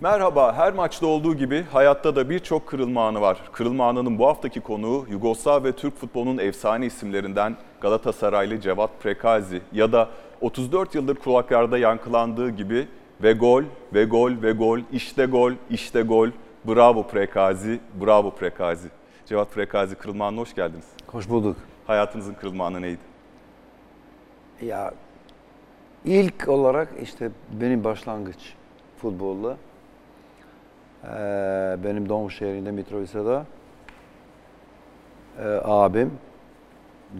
Merhaba, her maçta olduğu gibi hayatta da birçok kırılma anı var. Kırılma anının bu haftaki konuğu Yugoslav ve Türk futbolunun efsane isimlerinden Galatasaraylı Cevat Prekazi ya da 34 yıldır kulaklarda yankılandığı gibi ve gol, ve gol, ve gol, işte gol, işte gol, bravo Prekazi, bravo Prekazi. Cevat Prekazi kırılma anına hoş geldiniz. Hoş bulduk. Hayatınızın kırılma anı neydi? Ya ilk olarak işte benim başlangıç futbolla. Ee, benim doğum şehrinde Mitrovica'da ee, abim,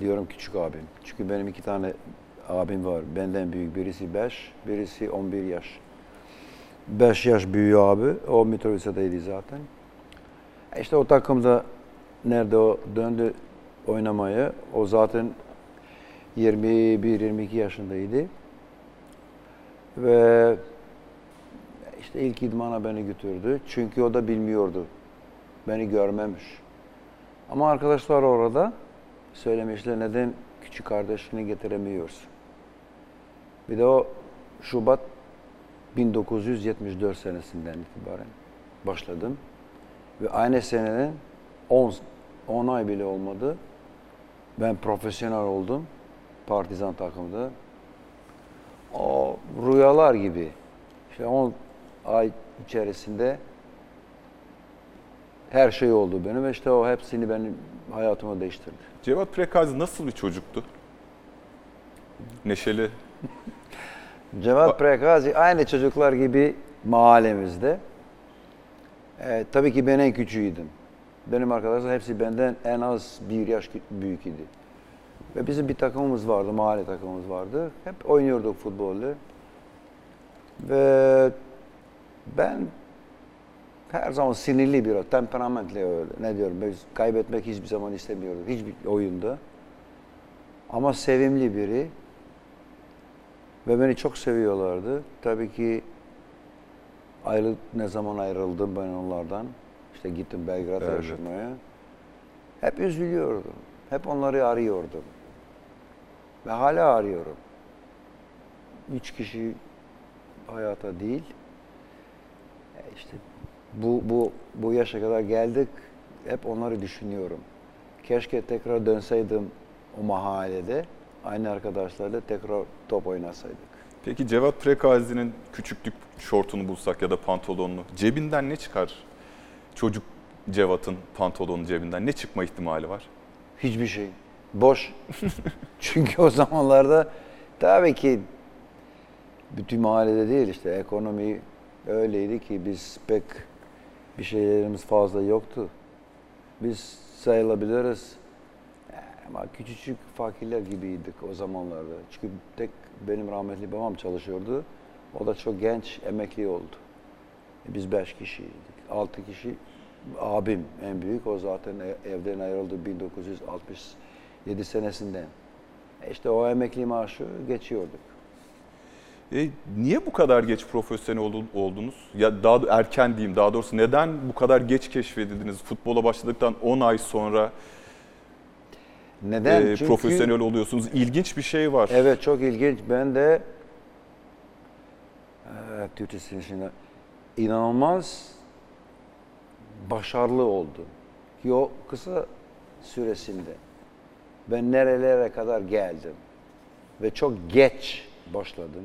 diyorum küçük abim. Çünkü benim iki tane abim var. Benden büyük. Birisi 5, birisi 11 yaş. 5 yaş büyüğü abi. O Mitrovica'daydı zaten. İşte o takımda nerede o döndü oynamaya. O zaten 21-22 yaşındaydı. Ve işte ilk idmana beni götürdü. Çünkü o da bilmiyordu. Beni görmemiş. Ama arkadaşlar orada söylemişler neden küçük kardeşini getiremiyorsun. Bir de o Şubat 1974 senesinden itibaren başladım. Ve aynı seneden 10, 10 ay bile olmadı. Ben profesyonel oldum. Partizan takımda. O rüyalar gibi. İşte 10 ay içerisinde her şey oldu benim. ve İşte o hepsini benim hayatımı değiştirdi. Cevat Prekazi nasıl bir çocuktu? Neşeli, Cevat Prekazi aynı çocuklar gibi mahallemizde. Ee, tabii ki ben en küçüğüydüm. Benim arkadaşlar hepsi benden en az bir yaş büyük idi. Ve bizim bir takımımız vardı, mahalle takımımız vardı. Hep oynuyorduk futbolu. Ve ben her zaman sinirli bir, temperamentli öyle. Ne diyorum, ben kaybetmek hiçbir zaman istemiyordum. Hiçbir oyunda. Ama sevimli biri. Ve beni çok seviyorlardı. Tabii ki ayrı, ne zaman ayrıldım ben onlardan. İşte gittim Belgrad'a Evet. yaşamaya. Hep üzülüyordum. Hep onları arıyordum. Ve hala arıyorum. Üç kişi hayata değil. İşte bu, bu, bu yaşa kadar geldik. Hep onları düşünüyorum. Keşke tekrar dönseydim o mahallede. Aynı arkadaşlarla tekrar top oynasaydık. Peki Cevat Prekazi'nin küçüklük şortunu bulsak ya da pantolonunu cebinden ne çıkar? Çocuk Cevat'ın pantolonu cebinden ne çıkma ihtimali var? Hiçbir şey. Boş. Çünkü o zamanlarda tabii ki bütün mahallede değil işte ekonomi öyleydi ki biz pek bir şeylerimiz fazla yoktu. Biz sayılabiliriz ama küçücük fakirler gibiydik o zamanlarda. Çünkü tek benim rahmetli babam çalışıyordu. O da çok genç emekli oldu. Biz beş kişiydik. Altı kişi abim en büyük. O zaten e- evden ayrıldı 1967 senesinden. E İşte o emekli maaşı geçiyorduk. E, niye bu kadar geç profesyonel ol- oldunuz? Ya daha da- erken diyeyim daha doğrusu neden bu kadar geç keşfedildiniz? Futbola başladıktan 10 ay sonra Neden? e, profesyonel oluyorsunuz. İlginç bir şey var. Evet çok ilginç. Ben de evet, Türkçesini şimdi inanılmaz başarılı oldum. Ki o kısa süresinde ben nerelere kadar geldim ve çok geç başladım.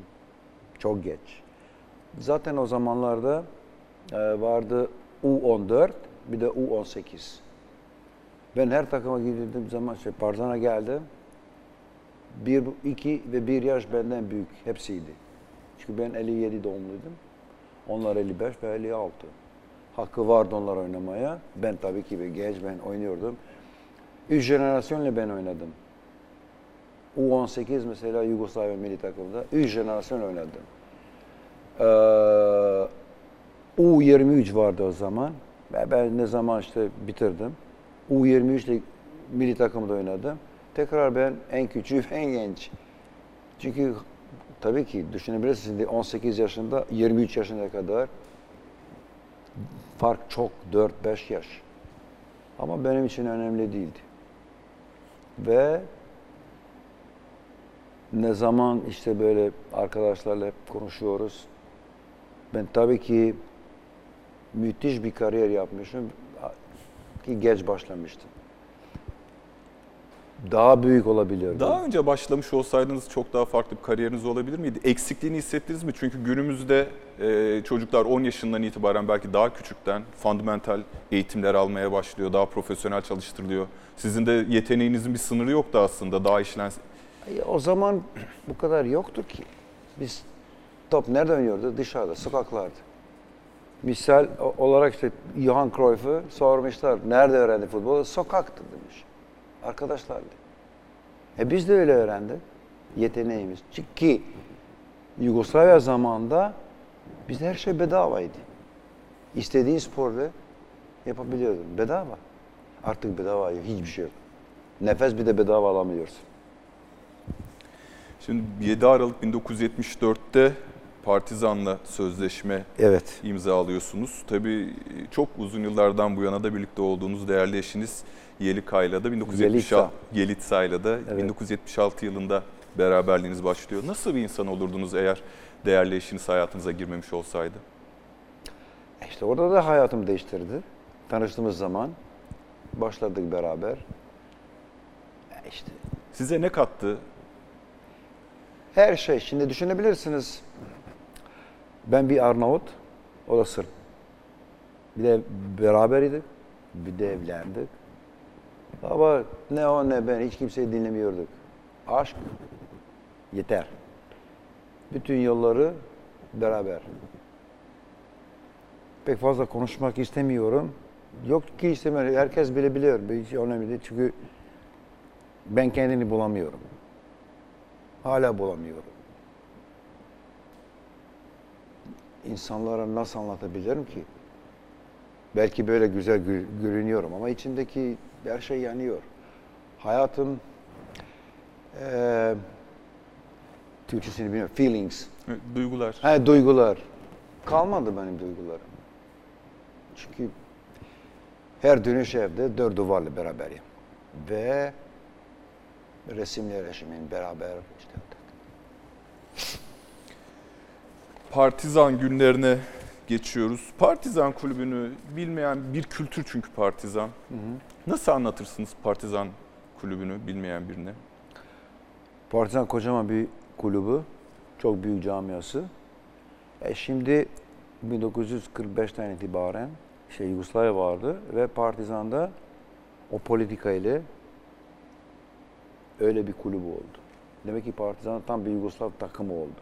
Çok geç. Zaten o zamanlarda e, vardı U14 bir de U18. Ben her takıma gidildiğim zaman şey Partizan'a geldim. Bir, iki ve bir yaş benden büyük hepsiydi. Çünkü ben 57 doğumluydum. Onlar 55 ve 56. Hakkı vardı onlar oynamaya. Ben tabii ki bir genç ben oynuyordum. Üç jenerasyonla ben oynadım. U18 mesela Yugoslavya milli takımda. Üç jenerasyon oynadım. Ee, U23 vardı o zaman. Ve ben ne zaman işte bitirdim. U23'te milli takımda oynadım. Tekrar ben en küçüğü en genç. Çünkü tabii ki düşünebilirsiniz şimdi 18 yaşında 23 yaşına kadar fark çok 4-5 yaş. Ama benim için önemli değildi. Ve ne zaman işte böyle arkadaşlarla hep konuşuyoruz. Ben tabii ki müthiş bir kariyer yapmışım ki geç başlamıştım. Daha büyük olabilirdi. Daha önce başlamış olsaydınız çok daha farklı bir kariyeriniz olabilir miydi? Eksikliğini hissettiniz mi? Çünkü günümüzde e, çocuklar 10 yaşından itibaren belki daha küçükten fundamental eğitimler almaya başlıyor. Daha profesyonel çalıştırılıyor. Sizin de yeteneğinizin bir sınırı yoktu aslında. Daha işlen... O zaman bu kadar yoktu ki. Biz top nerede oynuyordu? Dışarıda, sokaklarda. Misal olarak işte Johan Cruyff'u sormuşlar. Nerede öğrendi futbolu? Sokaktı demiş. Arkadaşlardı. E biz de öyle öğrendik. Yeteneğimiz. Çünkü Yugoslavya zamanında bizde her şey bedavaydı. İstediğin sporda yapabiliyordun. Bedava. Artık bedava yok. Hiçbir şey yok. Nefes bir de bedava alamıyorsun. Şimdi 7 Aralık 1974'te Partizan'la sözleşme Evet. imzalıyorsunuz. Tabii çok uzun yıllardan bu yana da birlikte olduğunuz değerli eşiniz Yelika'yla da 1976 Yelitsa'yla da Evet. 1976 yılında beraberliğiniz başlıyor. Nasıl bir insan olurdunuz eğer değerli eşiniz hayatınıza girmemiş olsaydı? İşte orada da hayatımı değiştirdi. Tanıştığımız zaman başladık beraber. E İşte Size ne kattı? Her şey. Şimdi düşünebilirsiniz. Ben bir Arnavut, o da Sırp. Bir de beraberiydik, bir de evlendik. Ama ne o ne ben hiç kimseyi dinlemiyorduk. Aşk yeter. Bütün yolları beraber. Pek fazla konuşmak istemiyorum. Yok ki istemiyorum. Herkes bile biliyor. Hiç önemli değil. Çünkü ben kendini bulamıyorum. Hala bulamıyorum. İnsanlara nasıl anlatabilirim ki? Belki böyle güzel gö- görünüyorum ama içindeki her şey yanıyor. Hayatım eee Türkçesini bilmiyorum. Feelings. Duygular. Ha, duygular. Kalmadı benim duygularım. Çünkü her dönüş evde dört duvarla beraberim. Ve resimler eşimin beraber işte. Partizan günlerine geçiyoruz. Partizan kulübünü bilmeyen bir kültür çünkü Partizan. Nasıl anlatırsınız Partizan kulübünü bilmeyen birine? Partizan kocaman bir kulübü. Çok büyük camiası. E şimdi 1945'ten itibaren şey Yugoslavya vardı ve Partizan'da o politika ile öyle bir kulübü oldu. Demek ki Partizan tam bir Yugoslav takımı oldu.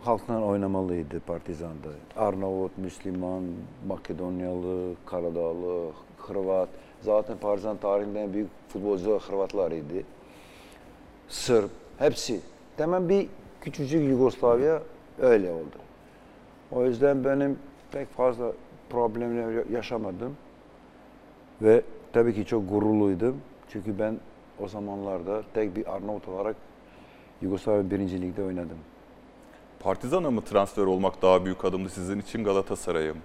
Halktan oynamalıydı Partizan'da. Arnavut, Müslüman, Makedonyalı, Karadağlı, Hırvat. Zaten Partizan tarihinde en büyük futbolcular Hırvatlarıydı. Sırp, hepsi. Hemen bir küçücük Yugoslavya öyle oldu. O yüzden benim pek fazla problemler yaşamadım. Ve tabii ki çok gururluydum. Çünkü ben o zamanlarda tek bir Arnavut olarak Yugoslavya birinci ligde oynadım. Partizan'a mı transfer olmak daha büyük adımdı sizin için Galatasaray'a mı?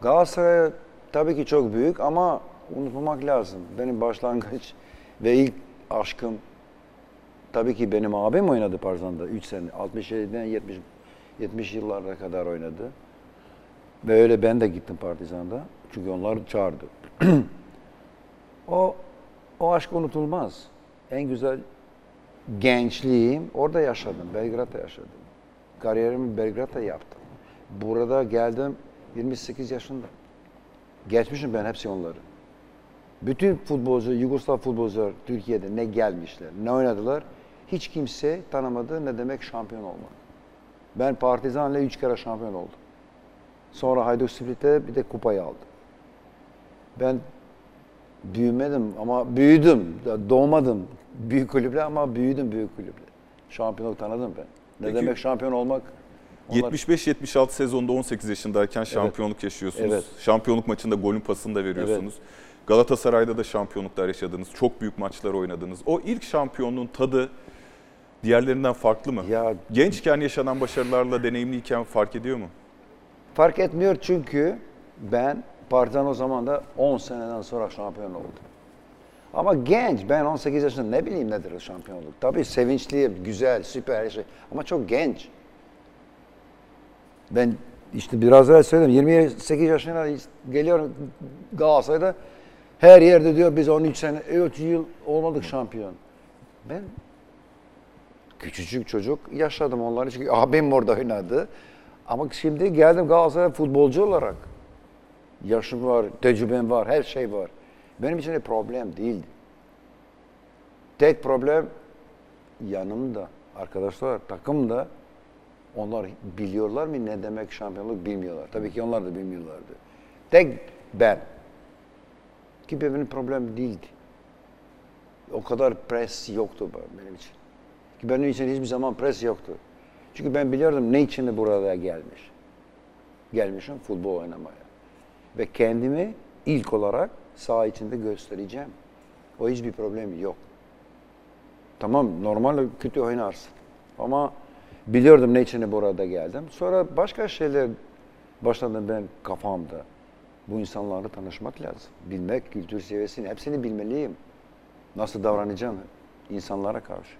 Galatasaray tabii ki çok büyük ama unutmamak lazım. Benim başlangıç ve ilk aşkım tabii ki benim abim oynadı Partizan'da 3 sene. 67'den 70 70 yıllara kadar oynadı. Ve öyle ben de gittim Partizan'da. Çünkü onlar çağırdı. o o aşk unutulmaz. En güzel gençliğim orada yaşadım. Belgrad'da yaşadım. Kariyerimi Belgrad'da yaptım. Burada geldim 28 yaşında. Geçmişim ben hepsi onları. Bütün futbolcu, Yugoslav futbolcular Türkiye'de ne gelmişler, ne oynadılar. Hiç kimse tanımadı ne demek şampiyon olmak. Ben Partizan'la üç kere şampiyon oldum. Sonra Hajduk Split'te bir de kupayı aldım. Ben büyümedim ama büyüdüm. Doğmadım büyük kulüple ama büyüdüm büyük kulüple. Şampiyonluk tanıdım ben. Ne Peki- demek şampiyon olmak? Onlar- 75-76 sezonda 18 yaşındayken şampiyonluk yaşıyorsunuz. Evet. Şampiyonluk maçında golün pasını da veriyorsunuz. Galatasaray'da da şampiyonluklar yaşadınız. Çok büyük maçlar oynadınız. O ilk şampiyonluğun tadı diğerlerinden farklı mı? Ya Gençken yaşanan başarılarla deneyimliyken fark ediyor mu? Fark etmiyor çünkü ben Partizan o zaman da 10 seneden sonra şampiyon oldum. Ama genç, ben 18 yaşında ne bileyim nedir şampiyonluk. Tabii sevinçli, güzel, süper her şey ama çok genç. Ben işte biraz evvel söyledim 28 yaşına geliyorum Galatasaray'da her yerde diyor biz 13 sene 3 yıl olmadık şampiyon. Ben küçücük çocuk yaşadım onları çünkü abim orada oynadı. Ama şimdi geldim Galatasaray futbolcu olarak. Yaşım var, tecrübem var, her şey var. Benim için de problem değildi. Tek problem yanımda arkadaşlar, takımda onlar biliyorlar mı ne demek şampiyonluk bilmiyorlar. Tabii ki onlar da bilmiyorlardı. Tek ben. Ki benim problem değildi. O kadar pres yoktu benim için. Ki benim için hiçbir zaman pres yoktu. Çünkü ben biliyordum ne için de buraya gelmiş. Gelmişim futbol oynamaya. Ve kendimi ilk olarak saha içinde göstereceğim. O hiçbir problem yok. Tamam normal kötü oynarsın. Ama biliyordum ne için burada geldim. Sonra başka şeyler başladım ben kafamda. Bu insanlarla tanışmak lazım. Bilmek, kültür seviyesini hepsini bilmeliyim. Nasıl davranacağım insanlara karşı.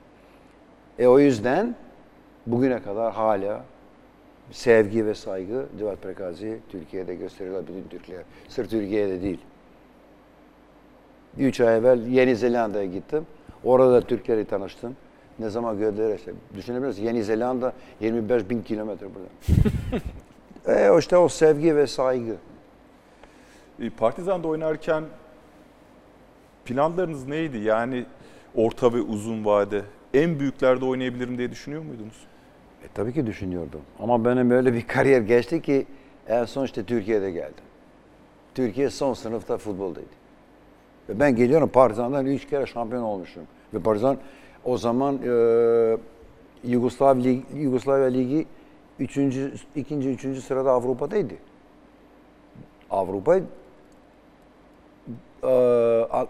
E o yüzden bugüne kadar hala sevgi ve saygı Cevat Prekazi Türkiye'de gösteriyorlar bütün Türkler. Sırf Türkiye'de değil. Üç ay evvel Yeni Zelanda'ya gittim. Orada Türkleri tanıştım. Ne zaman gördüler işte. Düşünebilir musun? Yeni Zelanda 25 bin kilometre burada. e işte o sevgi ve saygı. E, Partizan'da oynarken planlarınız neydi? Yani orta ve uzun vade en büyüklerde oynayabilirim diye düşünüyor muydunuz? E, tabii ki düşünüyordum. Ama benim öyle bir kariyer geçti ki en son işte Türkiye'de geldim. Türkiye son sınıfta futboldaydı. Ve ben geliyorum Partizan'dan üç kere şampiyon olmuşum. Ve Partizan o zaman e, Yugoslav Lig, Yugoslavya Ligi üçüncü, ikinci, üçüncü sırada Avrupa'daydı. Avrupa e,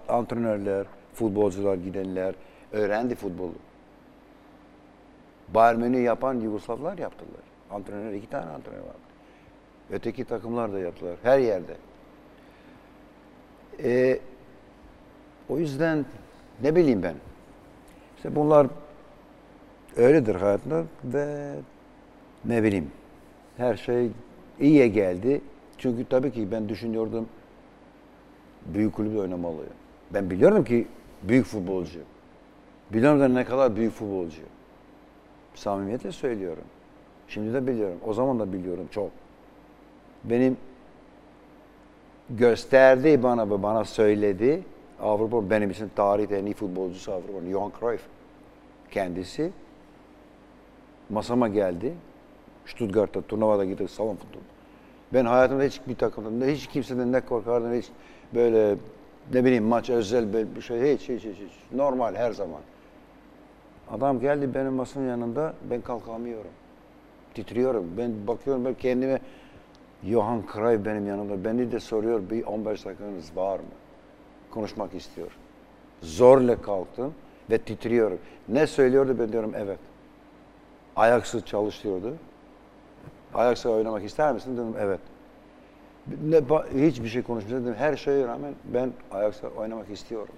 antrenörler, futbolcular gidenler öğrendi futbolu. Bayern Münih yapan Yugoslavlar yaptılar. Antrenör iki tane antrenör vardı. Öteki takımlar da yaptılar. Her yerde. E, o yüzden ne bileyim ben. İşte bunlar öyledir hayatında ve ne bileyim her şey iyiye geldi. Çünkü tabii ki ben düşünüyordum büyük kulüpte oynamalıyım. Ben biliyordum ki büyük futbolcu. Biliyorum da ne kadar büyük futbolcu. Samimiyetle söylüyorum. Şimdi de biliyorum. O zaman da biliyorum çok. Benim gösterdi bana ve bana söyledi. Avrupa benim için tarihte en iyi futbolcusu Avrupa. Johan Cruyff. Kendisi masama geldi. Stuttgart'ta turnuvada gittik salon futbolu. Ben hayatımda hiç bir takımda, hiç kimseden ne korkardım, hiç böyle ne bileyim maç özel bir şey, hiç, hiç, hiç, hiç. Normal her zaman. Adam geldi benim masanın yanında, ben kalkamıyorum. Titriyorum. Ben bakıyorum ben kendime, Johan Cruyff benim yanımda. Beni de soruyor, bir 15 dakikanız var mı? Konuşmak istiyor. Zorla kalktım ve titriyorum. Ne söylüyordu ben diyorum evet. Ayaksız çalışıyordu. Ayaksız oynamak ister misin dedim evet. Ne, hiçbir şey konuşmadım. Her şeye rağmen ben ayaksız oynamak istiyorum.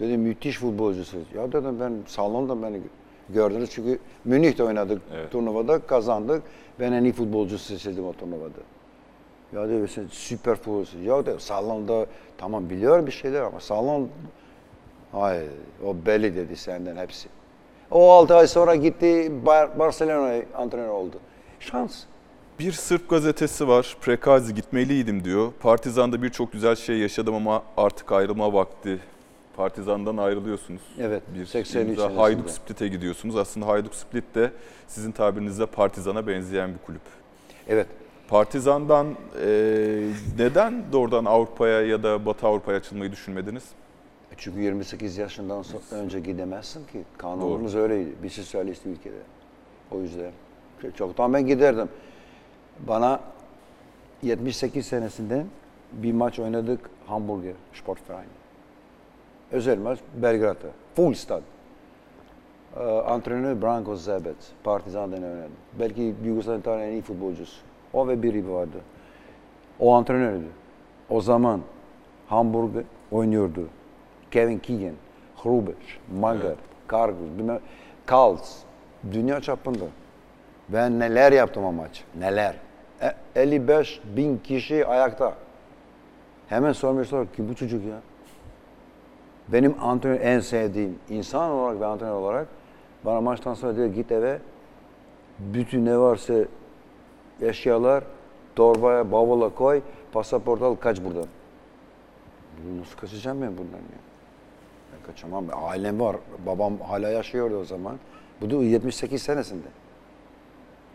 Dedim müthiş futbolcusunuz. Ya dedim ben salonda beni gördünüz çünkü Münih'te oynadık evet. turnuvada kazandık. Ben en iyi futbolcu seçildim o turnuvada. Ya dedi sen süper futbolcusun. Ya dedi salonda tamam biliyorum bir şeyler ama salon hayır o belli dedi senden hepsi. O 6 ay sonra gitti Bar Barcelona'ya antrenör oldu. Şans. Bir Sırp gazetesi var. Prekazi gitmeliydim diyor. Partizan'da birçok güzel şey yaşadım ama artık ayrılma vakti. Partizan'dan ayrılıyorsunuz. Evet. Bir 83 Hayduk Split'e gidiyorsunuz. Aslında Hayduk Split de sizin tabirinizde Partizan'a benzeyen bir kulüp. Evet. Partizan'dan e, neden doğrudan Avrupa'ya ya da Batı Avrupa'ya açılmayı düşünmediniz? Çünkü 28 yaşından önce gidemezsin ki. Kanunumuz Doğru. öyleydi. Bir sosyalist ülkede. O yüzden çoktan ben giderdim. Bana 78 senesinde bir maç oynadık Hamburger Sportverein. Özel maç Belgrad'da. Full stad. Ee, antrenör Branko Zebec. Partizan'dan oynadı. Belki Yugoslavya tarihinin en iyi futbolcusu. O ve biri vardı. O antrenördü. O zaman Hamburg oynuyordu. Kevin Keegan, Hrubeş, Magar, evet. Kargus, bilmem, Kals. Dünya çapında. Ben neler yaptım o maç. Neler. E, 55 bin kişi ayakta. Hemen sormuşlar ki bu çocuk ya. Benim antrenör en sevdiğim insan olarak ve antrenör olarak bana maçtan sonra diyor git eve bütün ne varsa eşyalar torbaya, bavula koy, pasaport al kaç buradan. Nasıl kaçacağım ben buradan ya? Ben kaçamam. Ailem var. Babam hala yaşıyordu o zaman. Bu da 78 senesinde.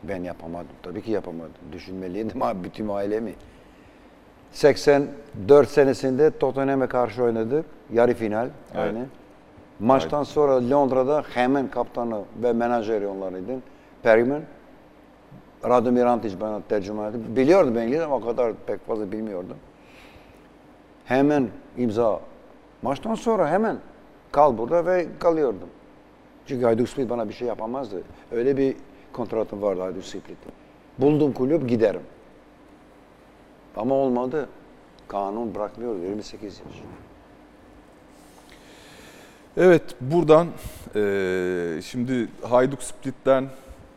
Ben yapamadım. Tabii ki yapamadım. Düşünmeliydim abi bütün ailemi. 84 senesinde Tottenham'e karşı oynadık. Yarı final. Evet. Aynı. Maçtan sonra Londra'da hemen kaptanı ve menajeri onlarıydı. Perryman. Radomir Antic bana tercüme etti. Biliyordum İngilizce ama o kadar pek fazla bilmiyordum. Hemen imza. Maçtan sonra hemen kal burada ve kalıyordum. Çünkü Hayduk Split bana bir şey yapamazdı. Öyle bir kontratım vardı Hayduk Split'te. Buldum kulüp giderim. Ama olmadı. Kanun bırakmıyor 28 yaş. Evet buradan eee, şimdi Hayduk Split'ten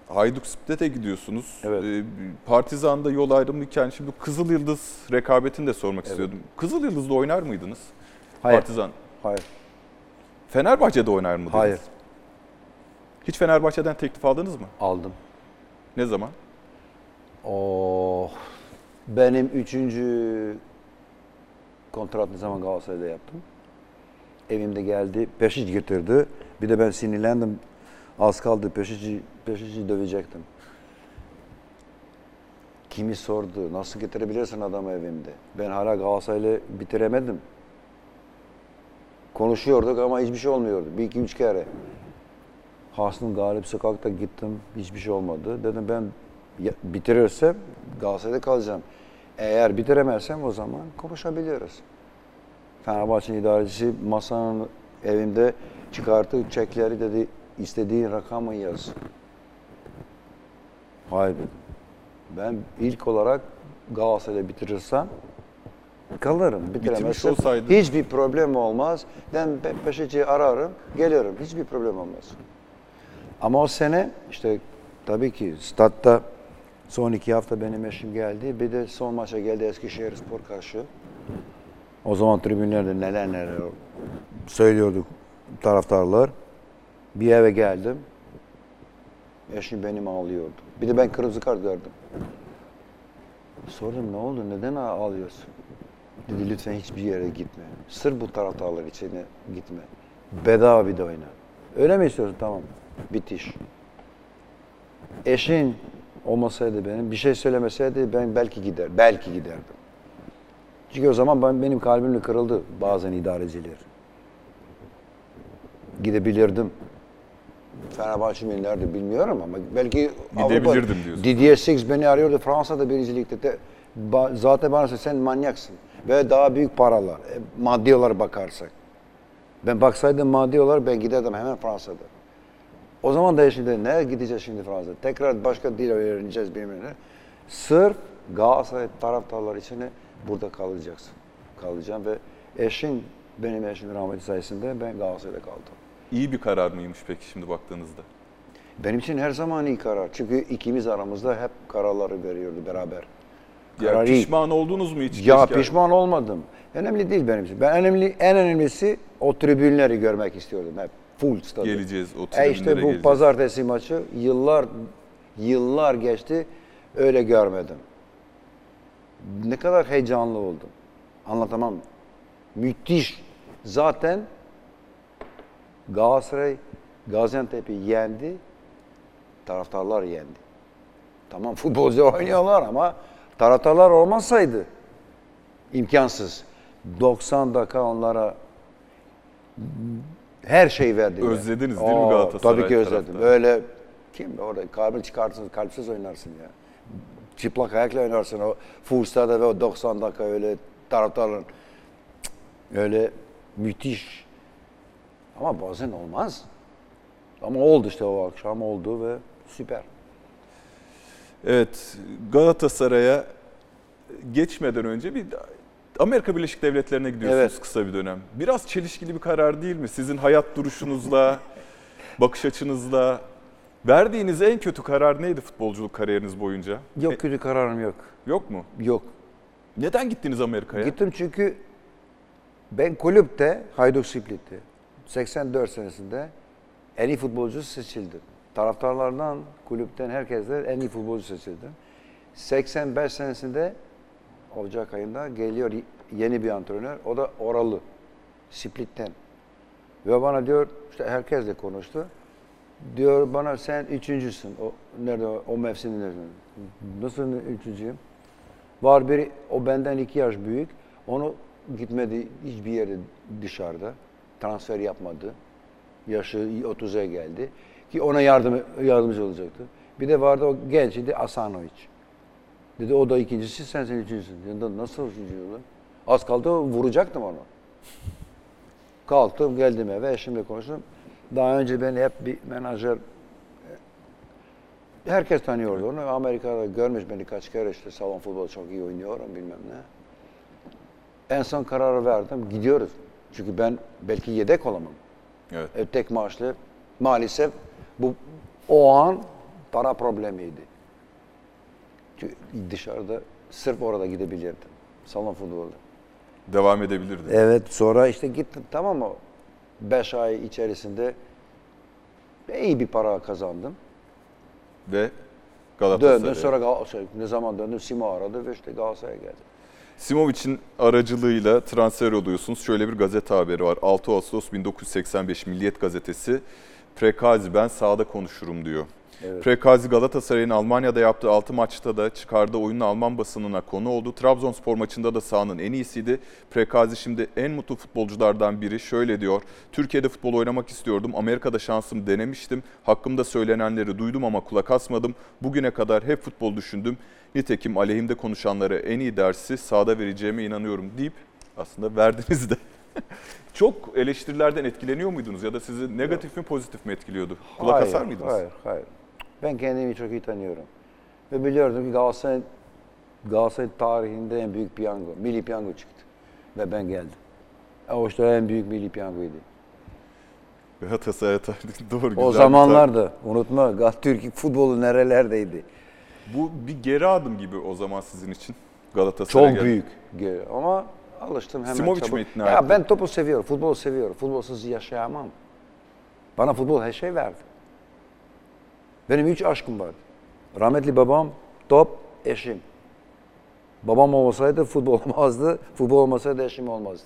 Hayduk Split'e gidiyorsunuz. Evet. Eee, Partizan'da yol ayrımıyken şimdi Kızıl Yıldız rekabetini de sormak istiyordum. Kızıl Yıldız'da oynar mıydınız? Hayır. Partizan. Hayır. Fenerbahçe'de oynar mıydınız? Hayır. Hiç Fenerbahçe'den teklif aldınız mı? Aldım. Ne zaman? Oh, benim üçüncü kontrat ne zaman Galatasaray'da yaptım. Evimde geldi, Peşic getirdi. Bir de ben sinirlendim. Az kaldı Peşic'i, Peşic'i dövecektim. Kimi sordu, nasıl getirebilirsin adamı evimde? Ben hala Galatasaray'la bitiremedim. Konuşuyorduk ama hiçbir şey olmuyordu. Bir iki üç kere. Hasım Galip Sokak'ta gittim. Hiçbir şey olmadı. Dedim ben bitirirsem Galatasaray'da kalacağım. Eğer bitiremezsem o zaman konuşabiliriz. Fenerbahçe idarecisi masanın evimde çıkarttı çekleri dedi istediğin rakamı yaz. Hayır dedim. Ben ilk olarak Galatasaray'da bitirirsem kalırım. Bitiremezsem olsaydın- hiçbir problem olmaz. Ben Peşic'i ararım, gelirim. Hiçbir problem olmaz. Ama o sene işte tabii ki statta son iki hafta benim eşim geldi. Bir de son maça geldi Eskişehir Spor karşı. O zaman tribünlerde neler neler söylüyorduk taraftarlar. Bir eve geldim. Eşim benim ağlıyordu. Bir de ben kırmızı kart gördüm. Sordum ne oldu neden ağlıyorsun? Dedi lütfen hiçbir yere gitme. Sır bu taraftarlar içine gitme. Bedava bir de oyna. Öyle mi istiyorsun? Tamam. Bitiş. Eşin olmasaydı benim, bir şey söylemeseydi ben belki gider, belki giderdim. Çünkü o zaman ben, benim kalbim de kırıldı bazen idareciler. Gidebilirdim. Fenerbahçe mi nerede bilmiyorum ama belki Gidebilirdim diyorsun. Didier Six beni arıyordu Fransa'da birincilikte. De, zaten bana söyledi, sen manyaksın. Ve daha büyük paralar, e, maddi olarak bakarsak. Ben baksaydım maddi olarak ben giderdim hemen Fransa'da. O zaman da şimdi ne gideceğiz şimdi Fransa'da? Tekrar başka dil öğreneceğiz birbirine. Sırf Galatasaray taraftarlar için burada kalacaksın. Kalacağım ve eşin, benim eşim rahmetli sayesinde ben Galatasaray'da kaldım. İyi bir karar mıymış peki şimdi baktığınızda? Benim için her zaman iyi karar. Çünkü ikimiz aramızda hep kararları veriyordu beraber. Ya Karar iyi. pişman oldunuz mu hiç? Ya Keşke- pişman olmadım. Önemli değil benim için. Ben önemli, en önemlisi o tribünleri görmek istiyordum hep. Full stadı. Geleceğiz, o E tribünlere işte bu geleceğiz. pazartesi maçı yıllar yıllar geçti öyle görmedim. Ne kadar heyecanlı oldum. Anlatamam. Müthiş. Zaten Galatasaray Gaziantep'i yendi. Taraftarlar yendi. Tamam futbolcu oynuyorlar ama taraftarlar olmasaydı imkansız. 90 dakika onlara her şey verdiler. Özlediniz değil mi Galatasaray Tabii ki özledim. taraftarı? Öyle kim orada kalbini çıkartırsın, kalpsiz oynarsın ya. Çıplak ayakla oynarsın o full stada ve o 90 dakika öyle taraftarların Cık, öyle müthiş. Ama bazen olmaz. Ama oldu işte o akşam oldu ve süper. Evet, Galatasaray'a geçmeden önce bir Amerika Birleşik Devletleri'ne gidiyorsunuz Evet. kısa bir dönem. Biraz çelişkili bir karar değil mi? Sizin hayat duruşunuzla, bakış açınızla. Verdiğiniz en kötü karar neydi futbolculuk kariyeriniz boyunca? Yok kötü kararım yok. Yok mu? Yok. Neden gittiniz Amerika'ya? Gittim çünkü ben kulüpte Hayduk Split'te 84 senesinde en iyi futbolcu seçildim. Taraftarlardan, kulüpten herkesten en iyi futbolcu seçildim. 85 senesinde Ocak ayında geliyor yeni bir antrenör. O da oralı. Split'ten. Ve bana diyor, işte herkesle konuştu. Diyor bana sen üçüncüsün. O, nerede o, mevsimde nerede? Nasıl üçüncüyüm? Var biri, o benden iki yaş büyük. Onu gitmedi hiçbir yere dışarıda. Transfer yapmadı. Yaşı 30'a geldi. Ki ona yardım yardımcı olacaktı. Bir de vardı o genç idi Asanovic. Dedi o da ikincisi sensin üçüncüsün. Dedim nasıl üçüncü lan? Az kaldı vuracaktım onu. Kalktım geldim eve eşimle konuştum. Daha önce beni hep bir menajer herkes tanıyordu onu. Amerika'da görmüş beni kaç kere işte salon futbol çok iyi oynuyorum bilmem ne. En son kararı verdim gidiyoruz. Çünkü ben belki yedek olamam. Evet. E, tek maaşlı maalesef bu o an para problemiydi. Dışarıda sırf orada gidebilirdim. Salon futbolda. Devam edebilirdi. Evet sonra işte gittim tamam mı? Beş ay içerisinde iyi bir para kazandım. Ve Galatasaray'a. Döndüm sonra Galatasaray, ne zaman döndüm Simo aradı ve işte Galatasaray'a geldim. Simovic'in aracılığıyla transfer oluyorsunuz. Şöyle bir gazete haberi var. 6 Ağustos 1985 Milliyet Gazetesi. Prekazi ben sahada konuşurum diyor. Evet. Prekazi Galatasaray'ın Almanya'da yaptığı 6 maçta da çıkardığı oyunla Alman basınına konu oldu. Trabzonspor maçında da sahanın en iyisiydi. Prekazi şimdi en mutlu futbolculardan biri. Şöyle diyor. Türkiye'de futbol oynamak istiyordum. Amerika'da şansım denemiştim. Hakkımda söylenenleri duydum ama kulak asmadım. Bugüne kadar hep futbol düşündüm. Nitekim aleyhimde konuşanlara en iyi dersi sahada vereceğime inanıyorum deyip aslında verdiniz de. Çok eleştirilerden etkileniyor muydunuz ya da sizi negatif mi pozitif mi etkiliyordu? Kulak Hayır, asar mıydınız? Hayır, hayır. Ben kendimi çok iyi tanıyorum. Ve biliyordum ki Galatasaray, Galatasaray tarihinde en büyük piyango, milli piyango çıktı. Ve ben geldim. İşte en büyük milli piyangoydu. Galatasaray tarihi doğru güzel. O bir zamanlarda unutma Türk futbolu nerelerdeydi. Bu bir geri adım gibi o zaman sizin için Galatasaray'a Çok gel- büyük. Ge- Ama alıştım hemen Simovic çabuk. mi ikna Ya etti? ben topu seviyorum, futbolu seviyorum. Futbolsuz yaşayamam. Bana futbol her şey verdi. Benim üç aşkım vardı. Rahmetli babam, top, eşim. Babam olmasaydı futbol olmazdı, futbol olmasaydı eşim olmazdı.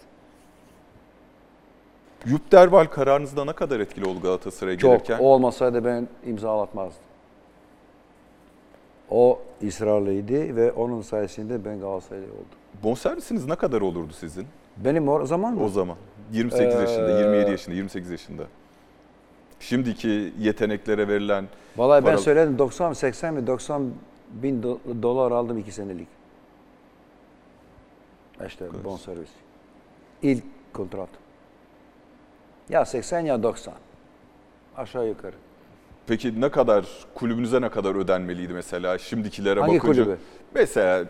Yup Derval kararınızda ne kadar etkili oldu Galatasaray'a Çok. gelirken? O olmasaydı ben imzalatmazdım. O ısrarlıydı ve onun sayesinde ben Galatasaraylı oldum. Bonservisiniz ne kadar olurdu sizin Benim o zaman mı? o zaman? 28 yaşında, Ee, 27 yaşında, 28 yaşında. Şimdiki yeteneklere verilen Vallahi ben Para- söyledim 90 80 mi 90 bin do- dolar aldım iki senelik. İşte bonservis. İlk kontrat. Ya 80 ya 90. Aşağı yukarı. Peki ne kadar kulübünüze ne kadar ödenmeliydi mesela şimdikilere Hangi bakınca? kulübü? Mesela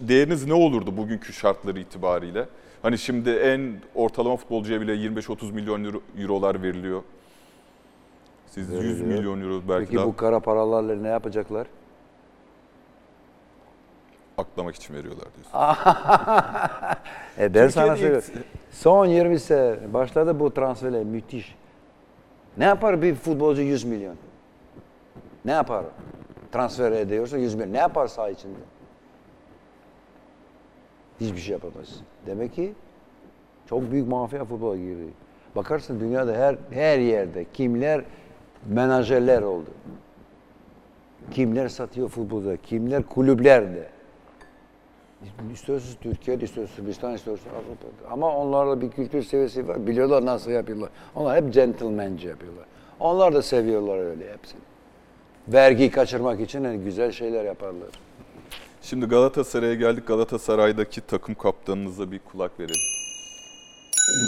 değeriniz ne olurdu bugünkü şartları itibariyle? Hani şimdi en ortalama futbolcuya bile 25-30 milyon euro- eurolar veriliyor. Siz 100 Veriliyor. milyon euro belki Peki daha bu kara paralarla ne yapacaklar? aklamak için veriyorlar diyorsun. E ben sana Türkiye'de söylüyorum. Son 20 sene başladı bu transferler müthiş. Ne yapar bir futbolcu 100 milyon? Ne yapar? Transfer ediyorsa 100 milyon. Ne yapar saha içinde? Hiçbir şey yapamaz. Demek ki çok büyük mafya futbola girdi. Bakarsın dünyada her her yerde kimler menajerler oldu. Kimler satıyor futbolda, kimler kulüplerde. İstiyorsunuz Türkiye'de, istiyorsunuz Sırbistan, istiyorsunuz Avrupa'da. Ama onlarda bir kültür seviyesi var. Biliyorlar nasıl yapıyorlar. Onlar hep gentlemanca yapıyorlar. Onlar da seviyorlar öyle hepsini. Vergi kaçırmak için en güzel şeyler yaparlar. Şimdi Galatasaray'a geldik. Galatasaray'daki takım kaptanınıza bir kulak verelim.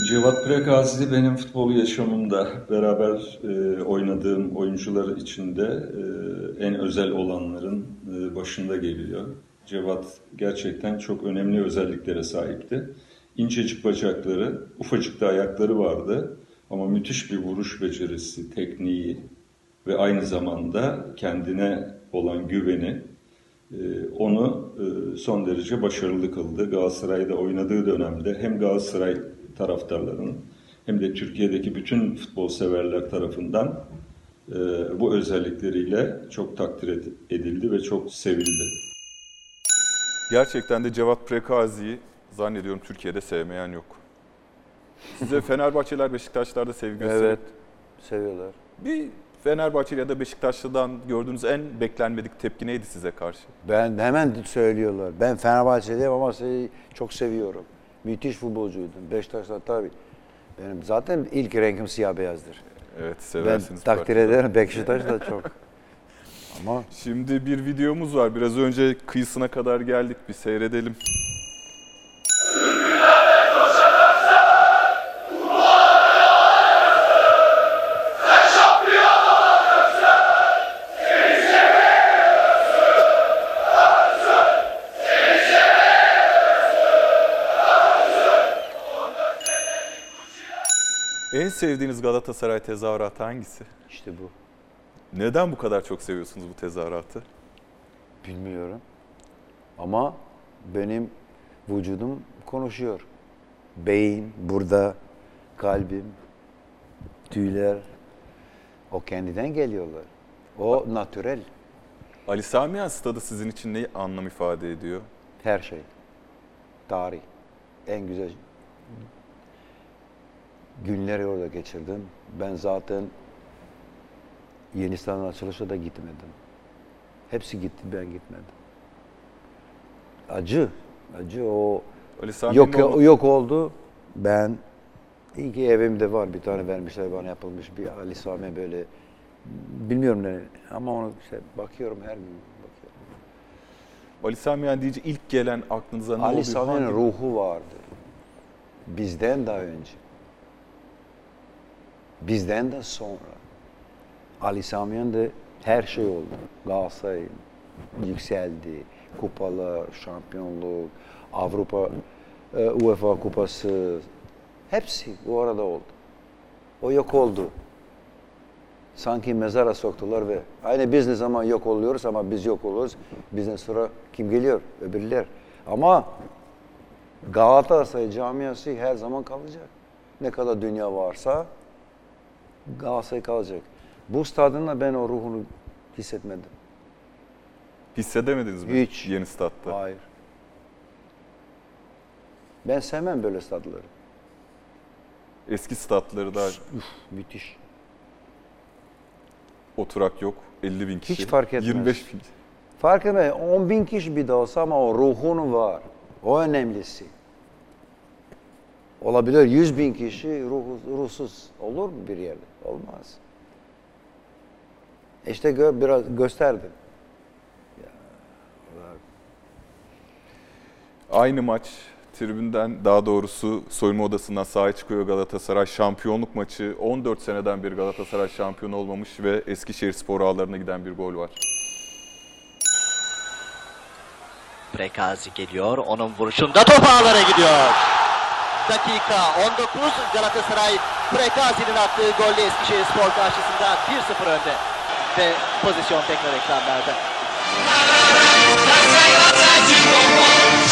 Cevat Prekazi benim futbol yaşamımda beraber e, oynadığım oyuncular içinde e, en özel olanların e, başında geliyor. Cevat gerçekten çok önemli özelliklere sahipti. İncecik bacakları, ufacık da ayakları vardı ama müthiş bir vuruş becerisi, tekniği, ve aynı zamanda kendine olan güveni e, onu e, son derece başarılı kıldı. Galatasaray'da oynadığı dönemde hem Galatasaray taraftarlarının hem de Türkiye'deki bütün futbol severler tarafından e, bu özellikleriyle çok takdir ed- edildi ve çok sevildi. Gerçekten de Cevat Prekazi'yi zannediyorum Türkiye'de sevmeyen yok. Size Fenerbahçeler, Beşiktaşlar da sevgi gösteriyor. Evet. Seviyorlar. Bir Fenerbahçeli ya da Beşiktaşlı'dan gördüğünüz en beklenmedik tepki neydi size karşı? Ben hemen söylüyorlar. Ben Fenerbahçeliyim ama seni çok seviyorum. Müthiş futbolcuydun. Beşiktaş'ta tabii. Benim zaten ilk renkim siyah beyazdır. Evet Ben seversiniz. bu takdir parçaları. ederim Beşiktaş da çok. Ama Şimdi bir videomuz var. Biraz önce kıyısına kadar geldik. Bir seyredelim. En sevdiğiniz Galatasaray tezahüratı hangisi? işte bu. Neden bu kadar çok seviyorsunuz bu tezahüratı? Bilmiyorum. Ama benim vücudum konuşuyor. Beyin burada, kalbim, tüyler o kendinden geliyorlar. O natürel Ali Samiyen stadı sizin için ne anlam ifade ediyor? her şey. Tarih. En güzel günleri orada geçirdim. Ben zaten Yenistan'ın açılışa da gitmedim. Hepsi gitti, ben gitmedim. Acı. Acı o Ali yok olma- yok oldu. Ben iyi ki evimde var bir tane vermişler bana yapılmış bir Ali Sami böyle bilmiyorum ne ama onu işte bakıyorum her gün bakıyorum. Ali Samiyen deyince ilk gelen aklınıza ne Ali oluyor? Sami'nin Hangi- ruhu vardı. Bizden daha önce. Bizden de sonra. Ali Sami'nin de her şey oldu. Galatasaray yükseldi. Kupalar, şampiyonluk, Avrupa, e, UEFA kupası. Hepsi bu arada oldu. O yok oldu. Sanki mezara soktular ve aynı biz ne zaman yok oluyoruz ama biz yok oluyoruz. Bizden sonra kim geliyor? Öbürler. Ama Galatasaray camiası her zaman kalacak. Ne kadar dünya varsa Galatasaray kalacak. Bu stadında ben o ruhunu hissetmedim. Hissedemediniz mi? Hiç. Yeni statta. Hayır. Ben sevmem böyle stadları. Eski statları da Müthiş. oturak yok. 50 bin kişi. Hiç fark etmez. 25 bin. Fark etmez. 10 bin kişi bir de olsa ama o ruhun var. O önemlisi. Olabilir 100 bin kişi ruh, ruhsuz. Olur mu bir yerde? Olmaz. İşte gö, biraz gösterdim. Aynı maç tribünden daha doğrusu soyunma odasından sahaya çıkıyor Galatasaray. Şampiyonluk maçı 14 seneden beri Galatasaray şampiyon olmamış ve Eskişehir spor ağlarına giden bir gol var. Prekazi geliyor. Onun vuruşunda top ağlara gidiyor. Dakika 19 Galatasaray Prekazi'nin attığı golle Eskişehir Spor karşısında 1-0 önde. Ve pozisyon tekrar ekranlarda.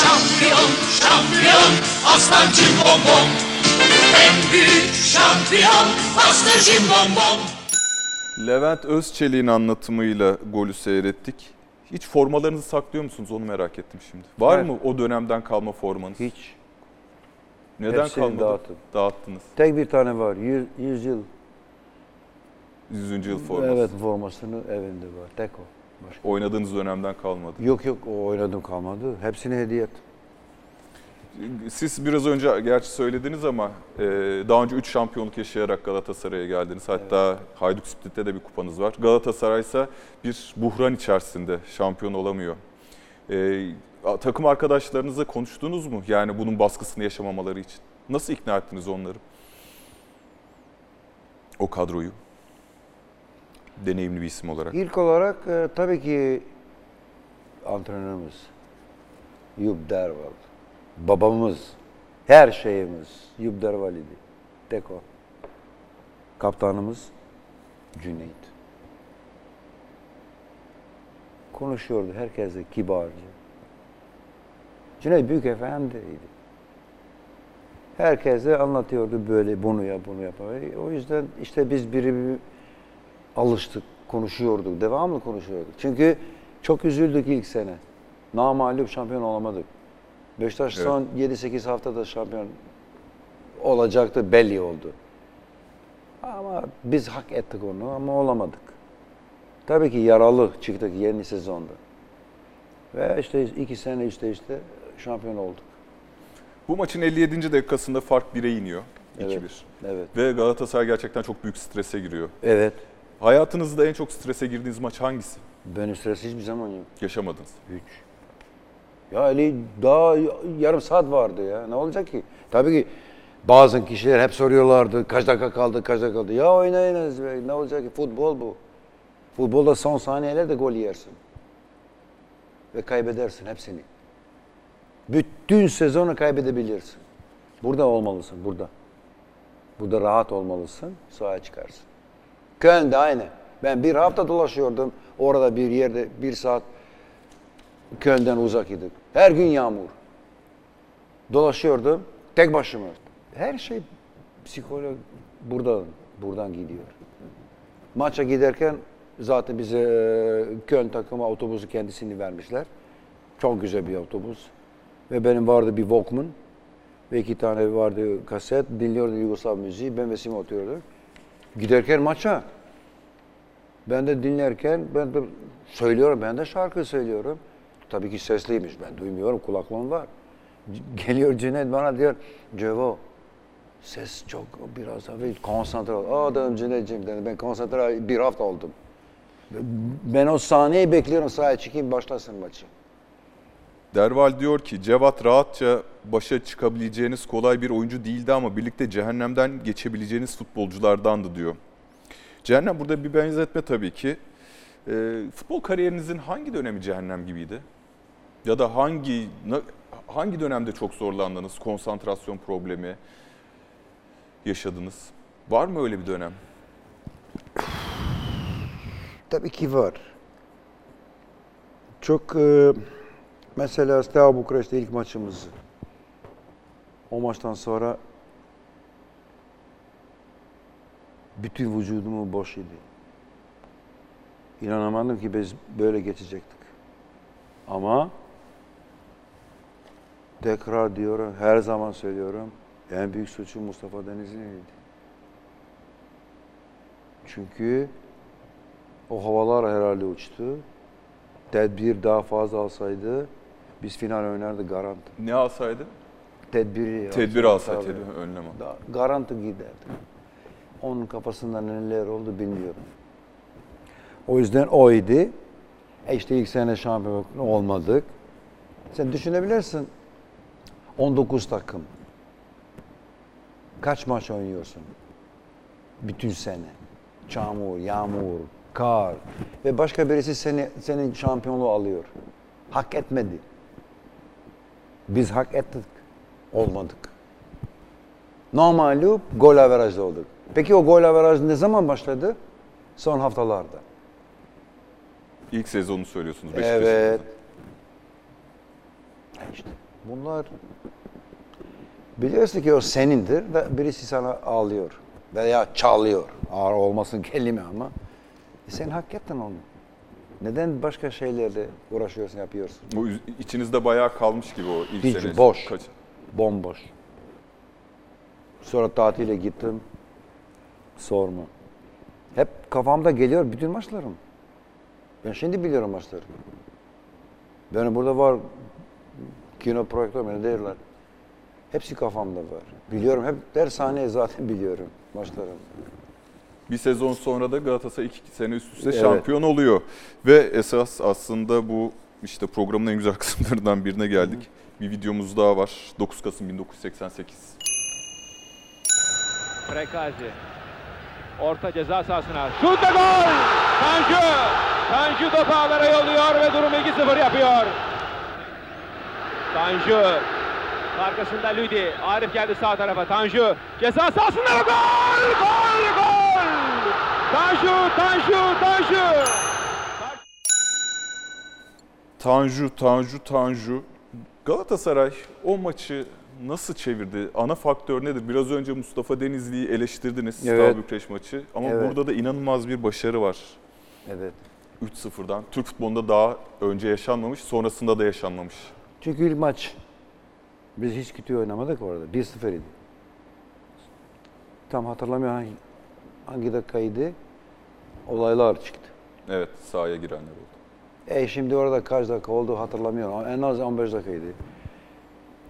Şampiyon, şampiyon, aslan cimbom En büyük şampiyon, Master cimbom Levent Özçelik'in anlatımıyla golü seyrettik. Hiç formalarınızı saklıyor musunuz onu merak ettim şimdi. Var Hayır. mı o dönemden kalma formanız? Hiç. Neden Hepsini kalmadı? dağıttım. Dağıttınız. Tek bir tane var. 100, 100 yıl. 100. yıl forması. Evet formasını evinde var. Tek o. Başka. Oynadığınız dönemden kalmadı. Yok yok o oynadım kalmadı. Hepsini hediye ettim. Siz biraz önce gerçi söylediniz ama e, daha önce 3 şampiyonluk yaşayarak Galatasaray'a geldiniz. Hatta Hayduk Split'te de bir kupanız var. Galatasaray ise bir buhran içerisinde şampiyon olamıyor. E, takım arkadaşlarınızla konuştunuz mu? Yani bunun baskısını yaşamamaları için. Nasıl ikna ettiniz onları? O kadroyu. Deneyimli bir isim olarak. İlk olarak e, tabii ki antrenörümüz Yub Derval. Babamız, her şeyimiz Yub Derval idi. Tek o. Kaptanımız Cüneyt. konuşuyordu herkese kibarca. Cüneyt Büyük Efendi'ydi. Herkese anlatıyordu böyle bunu yap bunu yap. O yüzden işte biz biri bir alıştık, konuşuyorduk, devamlı konuşuyorduk. Çünkü çok üzüldük ilk sene. Namalup şampiyon olamadık. Beşiktaş Evet. son 7-8 haftada şampiyon olacaktı belli oldu. Ama biz hak ettik onu ama olamadık. Tabii ki yaralı çıktık yeni sezonda. Ve işte iki sene üstte işte şampiyon olduk. Bu maçın 57. dakikasında fark 1'e iniyor. 2-1. Evet. Evet. Ve Galatasaray gerçekten çok büyük strese giriyor. Evet. Hayatınızda en çok strese girdiğiniz maç hangisi? Ben stres hiçbir zaman yok. Yaşamadınız. Hiç. Ya Ali daha yarım saat vardı ya. Ne olacak ki? Tabii ki bazı kişiler hep soruyorlardı. Kaç dakika kaldı, kaç dakika kaldı. Ya oynayınız be. Ne olacak ki? Futbol bu. Futbolda son saniyelerde gol yersin. Ve kaybedersin hepsini. Bütün sezonu kaybedebilirsin. Burada olmalısın, burada. Burada rahat olmalısın, sahaya çıkarsın. Köln'de aynı. Ben bir hafta dolaşıyordum. Orada bir yerde bir saat Köln'den uzak idik. Her gün yağmur. Dolaşıyordum. Tek başıma. Her şey psikolog buradan, buradan gidiyor. Maça giderken zaten bize e, Köln takımı otobüsü kendisini vermişler. Çok güzel bir otobüs. Ve benim vardı bir Walkman. Ve iki tane vardı kaset. Dinliyordu Yugoslav müziği. Ben ve Sima oturuyorduk. Giderken maça. Ben de dinlerken ben de söylüyorum, ben de şarkı söylüyorum. Tabii ki sesliymiş, ben duymuyorum, kulaklığım var. Geliyor Cüneyt bana diyor, Cevo, ses çok biraz hafif konsantre ol. Aa dedim Cüneyt'ciğim dedim, ben konsantre bir hafta oldum. Ben o sahneyi bekliyorum, sahaya çıkayım, başlasın maçı. Derval diyor ki Cevat rahatça başa çıkabileceğiniz kolay bir oyuncu değildi ama birlikte cehennemden geçebileceğiniz futbolculardandı diyor. Cehennem burada bir benzetme tabii ki. Ee, futbol kariyerinizin hangi dönemi cehennem gibiydi? Ya da hangi hangi dönemde çok zorlandınız? Konsantrasyon problemi yaşadınız? Var mı öyle bir dönem? Tabii ki var. Çok e, mesela Steaua Bukarest'te ilk maçımız. O maçtan sonra bütün vücudumu boş idi. İnanamadım ki biz böyle geçecektik. Ama tekrar diyorum, her zaman söylüyorum, en büyük suçu Mustafa Denizli'ydi. Çünkü o havalar herhalde uçtu. Tedbir daha fazla alsaydı biz final oynardık garanti. Ne alsaydı? Tedbiri Tedbir alsaydı, önlem al. Da- Garanti giderdi. Onun kafasında neler oldu bilmiyorum. O yüzden oydu. E işte ilk sene şampiyon olmadık. Sen düşünebilirsin. 19 takım. Kaç maç oynuyorsun? Bütün sene. Çamur, yağmur, kar. Ve başka birisi seni, senin şampiyonluğu alıyor. Hak etmedi. Biz hak ettik. Olmadık. Normalup gol averajda olduk. Peki o gol averajı ne zaman başladı? Son haftalarda. İlk sezonu söylüyorsunuz Beşiktaş'ın. Evet. İşte bunlar biliyorsun ki o senindir ve birisi sana ağlıyor veya çalıyor. Ağır olmasın kelime ama e sen hak ettin onu. Neden başka şeylerle uğraşıyorsun, yapıyorsun? Bu içinizde bayağı kalmış gibi o ilk Hiç, sene. boş. Kaç- Bomboş. Sonra tatile gittim. Sorma. Hep kafamda geliyor bütün maçlarım. Ben şimdi biliyorum maçları. Benim burada var kino projektör ne derler. Hepsi kafamda var. Biliyorum hep her saniye zaten biliyorum maçlarım. Bir sezon sonra da Galatasaray iki sene üst üste Evet. şampiyon oluyor. Ve esas aslında bu işte programın en güzel kısımlarından birine geldik. Bir videomuz daha var. 9 Kasım 1988. Prekazi. Orta ceza sahasına. Şut ve gol! Tanju! Tanju topu ağlara yolluyor ve durumu 2-0 yapıyor. Tanju. Arkasında Lüdi. Arif geldi sağ tarafa. Tanju. Ceza sahasında gol! Gol! Gol! Tanju! Tanju! Tanju! Tanju, Tanju, Tanju. Galatasaray o maçı nasıl çevirdi? Ana faktör nedir? Biraz önce Mustafa Denizli'yi eleştirdiniz Evet. Bükreş maçı. Ama Evet. burada da inanılmaz bir başarı var. Evet. 3-0'dan. Türk futbolunda daha önce yaşanmamış, sonrasında da yaşanmamış. Çünkü ilk maç biz hiç kötü oynamadık orada. 1-0 idi. Tam hatırlamıyorum hangi, dakikaydı. Olaylar çıktı. Evet, sahaya girenler oldu. E şimdi orada kaç dakika oldu hatırlamıyorum. En az 15 dakikaydı.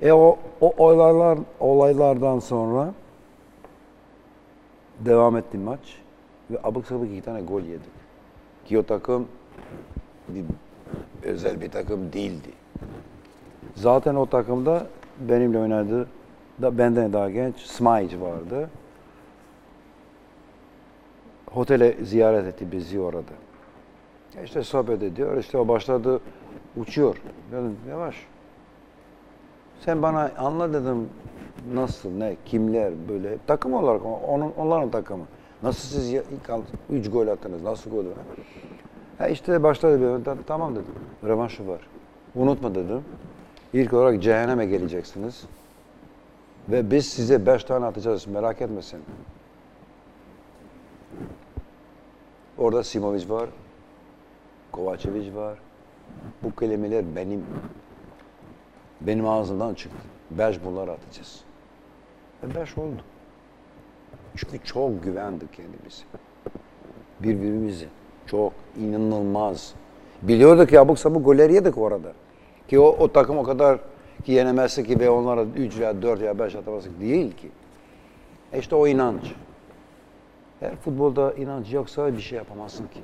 E o, o olaylar olaylardan sonra devam etti maç ve abuk sabuk iki tane gol yedik. Ki o takım bir, özel bir takım değildi. Zaten o takımda benimle oynadı da benden daha genç Smajic vardı. Otele ziyaret etti bizi orada. İşte sohbet ediyor. İşte o başladı uçuyor. Dedim yavaş. Sen bana anla dedim nasıl, ne, kimler böyle. Takım olarak onun, onların takımı. Nasıl siz ilk al- üç gol attınız, nasıl gol? Ha işte başladı. "Ta- Tamam dedim. Revanşı var. Unutma dedim. İlk olarak cehenneme geleceksiniz. Ve biz size beş tane atacağız. Merak etmesin. Orada Simovic var. Kovacevic var. Bu kelimeler benim benim ağzımdan çıktı. Beş bunlar atacağız. Ve beş oldu. Çünkü çok güvendik kendimize. Birbirimize. Çok inanılmaz. Biliyorduk ki abuk sabuk goller yedik orada. Ki o, o takım o kadar ki yenemezsin ki ve onlara 3 ya 4 ya 5 atamazsın değil ki. E işte o inanç. Eğer futbolda inanç yoksa bir şey yapamazsın ki.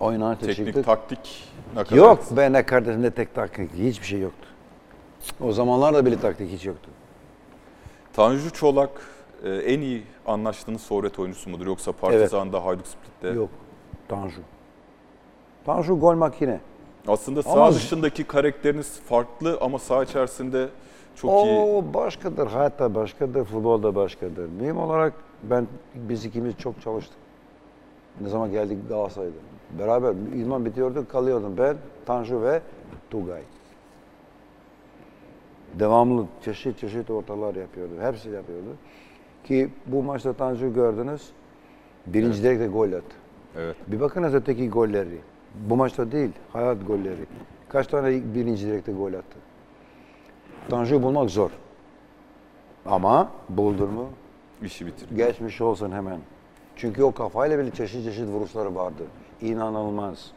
O inançla Teknik, taktik ne kadar? Yok be ne kardeşim ne tek taktik hiçbir şey yoktu. O zamanlarda bile taktik hiç yoktu. Tanju Çolak e, en iyi anlaştığınız forvet oyuncusu mudur? Yoksa Partizan'da, Hajduk Split'te? Yok. Tanju. Tanju gol makine. Aslında sağ Ama- dışındaki karakteriniz farklı ama sağ içerisinde çok iyi. O başkadır, hayatta başkadır, futbolda başkadır. Mühim olarak ben, biz ikimiz çok çalıştık. Ne zaman geldik Galatasaray'da. Beraber idman bitiyordu, kalıyordum ben, Tanju ve Tugay. Devamlı çeşit çeşit ortalar yapıyordu. Hepsi yapıyordu. Ki bu maçta Tanju gördünüz. Birinci direkte gol attı. Evet. Bir bakınız öteki golleri. Bu maçta değil, hayat golleri. Kaç tane birinci direkte gol attı. Tanju bulmak zor. Ama buldur mu işi bitir. geçmiş olsun hemen. Çünkü o kafayla bile çeşit çeşit vuruşları vardı. İnanılmaz.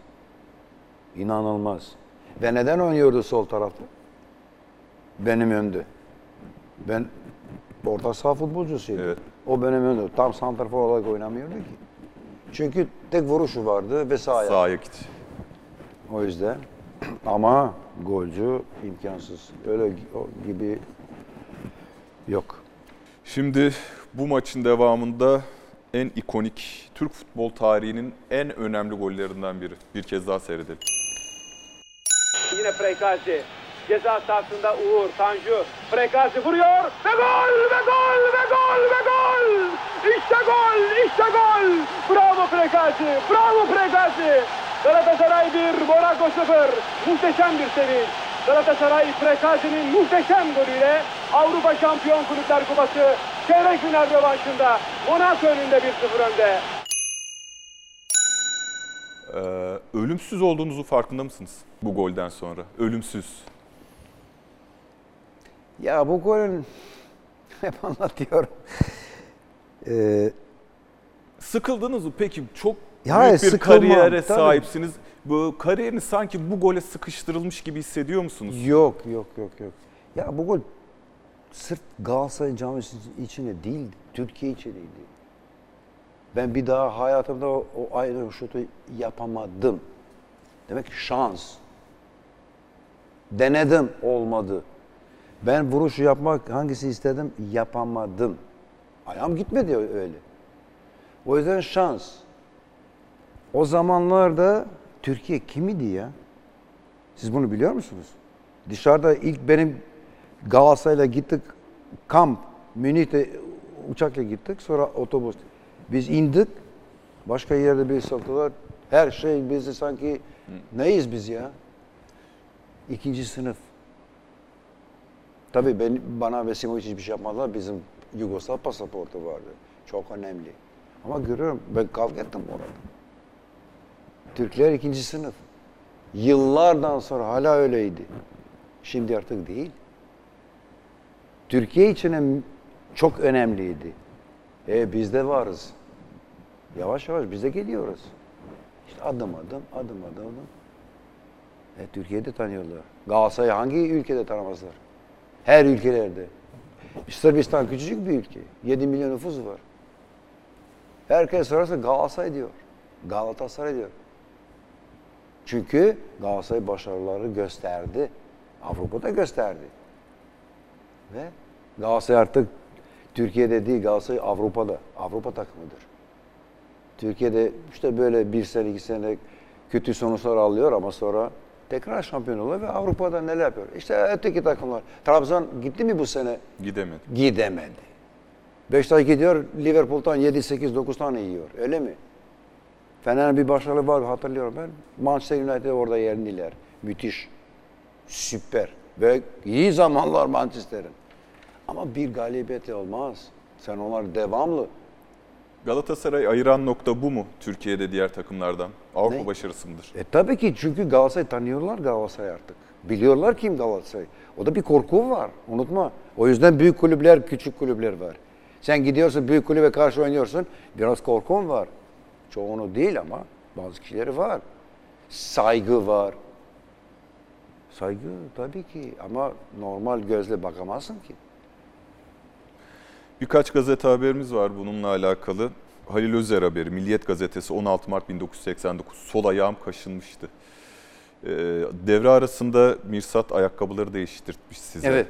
İnanılmaz. Ve neden oynuyordu sol tarafta? Benim önde. Ben orta saha futbolcusuyum. Evet. O benim önde. Tam santrafor olarak oynamıyordu ki. Çünkü tek vuruşu vardı ve sahaya. Sağ ayak içi. O yüzden. Ama golcü imkansız. Öyle gibi yok. Şimdi bu maçın devamında en ikonik Türk futbol tarihinin en önemli gollerinden biri. Bir kez daha seyredelim. Yine Freykazi. Ceza sahasında Uğur, Tanju. Freykazi vuruyor ve gol ve gol ve gol ve gol. İşte gol, işte gol. Bravo Freykazi, bravo Freykazi. Galatasaray 1, Monaco 0. Muhteşem bir sevinç. Galatasaray Freykazi'nin muhteşem golüyle Avrupa Şampiyon Kulüpler Kupası çeyrek final rövanşında Monaco önünde 1-0 önde. Ee, ölümsüz olduğunuzu farkında mısınız bu golden sonra? Ölümsüz. Ya bu golün hep anlatıyorum. Ee, Sıkıldınız mı peki? Çok Ya, büyük bir sıkılmam, kariyere tabii. sahipsiniz. Bu kariyeriniz sanki bu gole sıkıştırılmış gibi hissediyor musunuz? yok yok yok yok. Ya bu gol sırf Galatasaray camiası içinde değil, Türkiye içindeydi. Ben bir daha hayatımda o, o aynı şutu yapamadım. Demek ki şans. Denedim, olmadı. Ben vuruşu yapmak hangisi istedim, yapamadım. Ayağım gitmedi öyle. O yüzden şans. O zamanlarda Türkiye kimidi ya? Siz bunu biliyor musunuz? Dışarıda ilk benim Galatasaray'la gittik kamp, Münih'te uçakla gittik sonra otobüs. Biz indik, başka yerde bir sattılar. Her şey bizi sanki neyiz biz ya? İkinci sınıf. Tabii ben, bana ve Simovic hiçbir şey yapmadılar. Bizim Yugoslav pasaportu vardı. Çok önemli. Ama görüyorum ben kavga ettim orada. Türkler ikinci sınıf. Yıllardan sonra hala öyleydi. Şimdi artık değil. Türkiye için çok önemliydi. E biz de varız. Yavaş yavaş biz de geliyoruz. İşte adım adım, adım adım, adım. E, Türkiye'de tanıyorlar. Galatasaray'ı hangi ülkede tanımazlar? Her ülkelerde. Sırbistan küçücük bir ülke. 7 milyon nüfus var. Herkes sorarsa Galatasaray diyor. Galatasaray diyor. Çünkü Galatasaray başarıları gösterdi. Avrupa'da gösterdi. Ve Galatasaray artık Türkiye'de değil Galatasaray Avrupa'da. Avrupa takımıdır. Türkiye'de işte böyle bir sene iki sene kötü sonuçlar alıyor ama sonra tekrar şampiyon oluyor ve Avrupa'da neler yapıyor? İşte öteki takımlar. Trabzon gitti mi bu sene? Gidemedi. Gidemedi. Beşiktaş gidiyor Liverpool'tan 7, 8, 9 tane yiyor. Öyle mi? Fener'in bir başarılı var hatırlıyorum ben. Manchester United orada yendiler. Müthiş. Süper. Ve iyi zamanlar Manchester'in. Ama bir galibiyetle olmaz. Sen onlar devamlı. Galatasaray ayıran nokta bu mu Türkiye'de diğer takımlardan? Avrupa Ne? başarısı mıdır? E tabii ki çünkü Galatasaray tanıyorlar Galatasaray artık. Biliyorlar kim Galatasaray. O da bir korku var. Unutma. O yüzden büyük kulüpler, küçük kulüpler var. Sen gidiyorsun büyük kulübe karşı oynuyorsun. Biraz korkun var. Çoğunu değil ama bazı kişileri var. Saygı var. Saygı tabii ki ama normal gözle bakamazsın ki. Birkaç gazete haberimiz var bununla alakalı. Halil Özer haberi, Milliyet Gazetesi 16 Mart 1989. Sol ayağım kaşınmıştı. Ee, devre arasında Mirsat ayakkabıları değiştirtmiş size. Evet.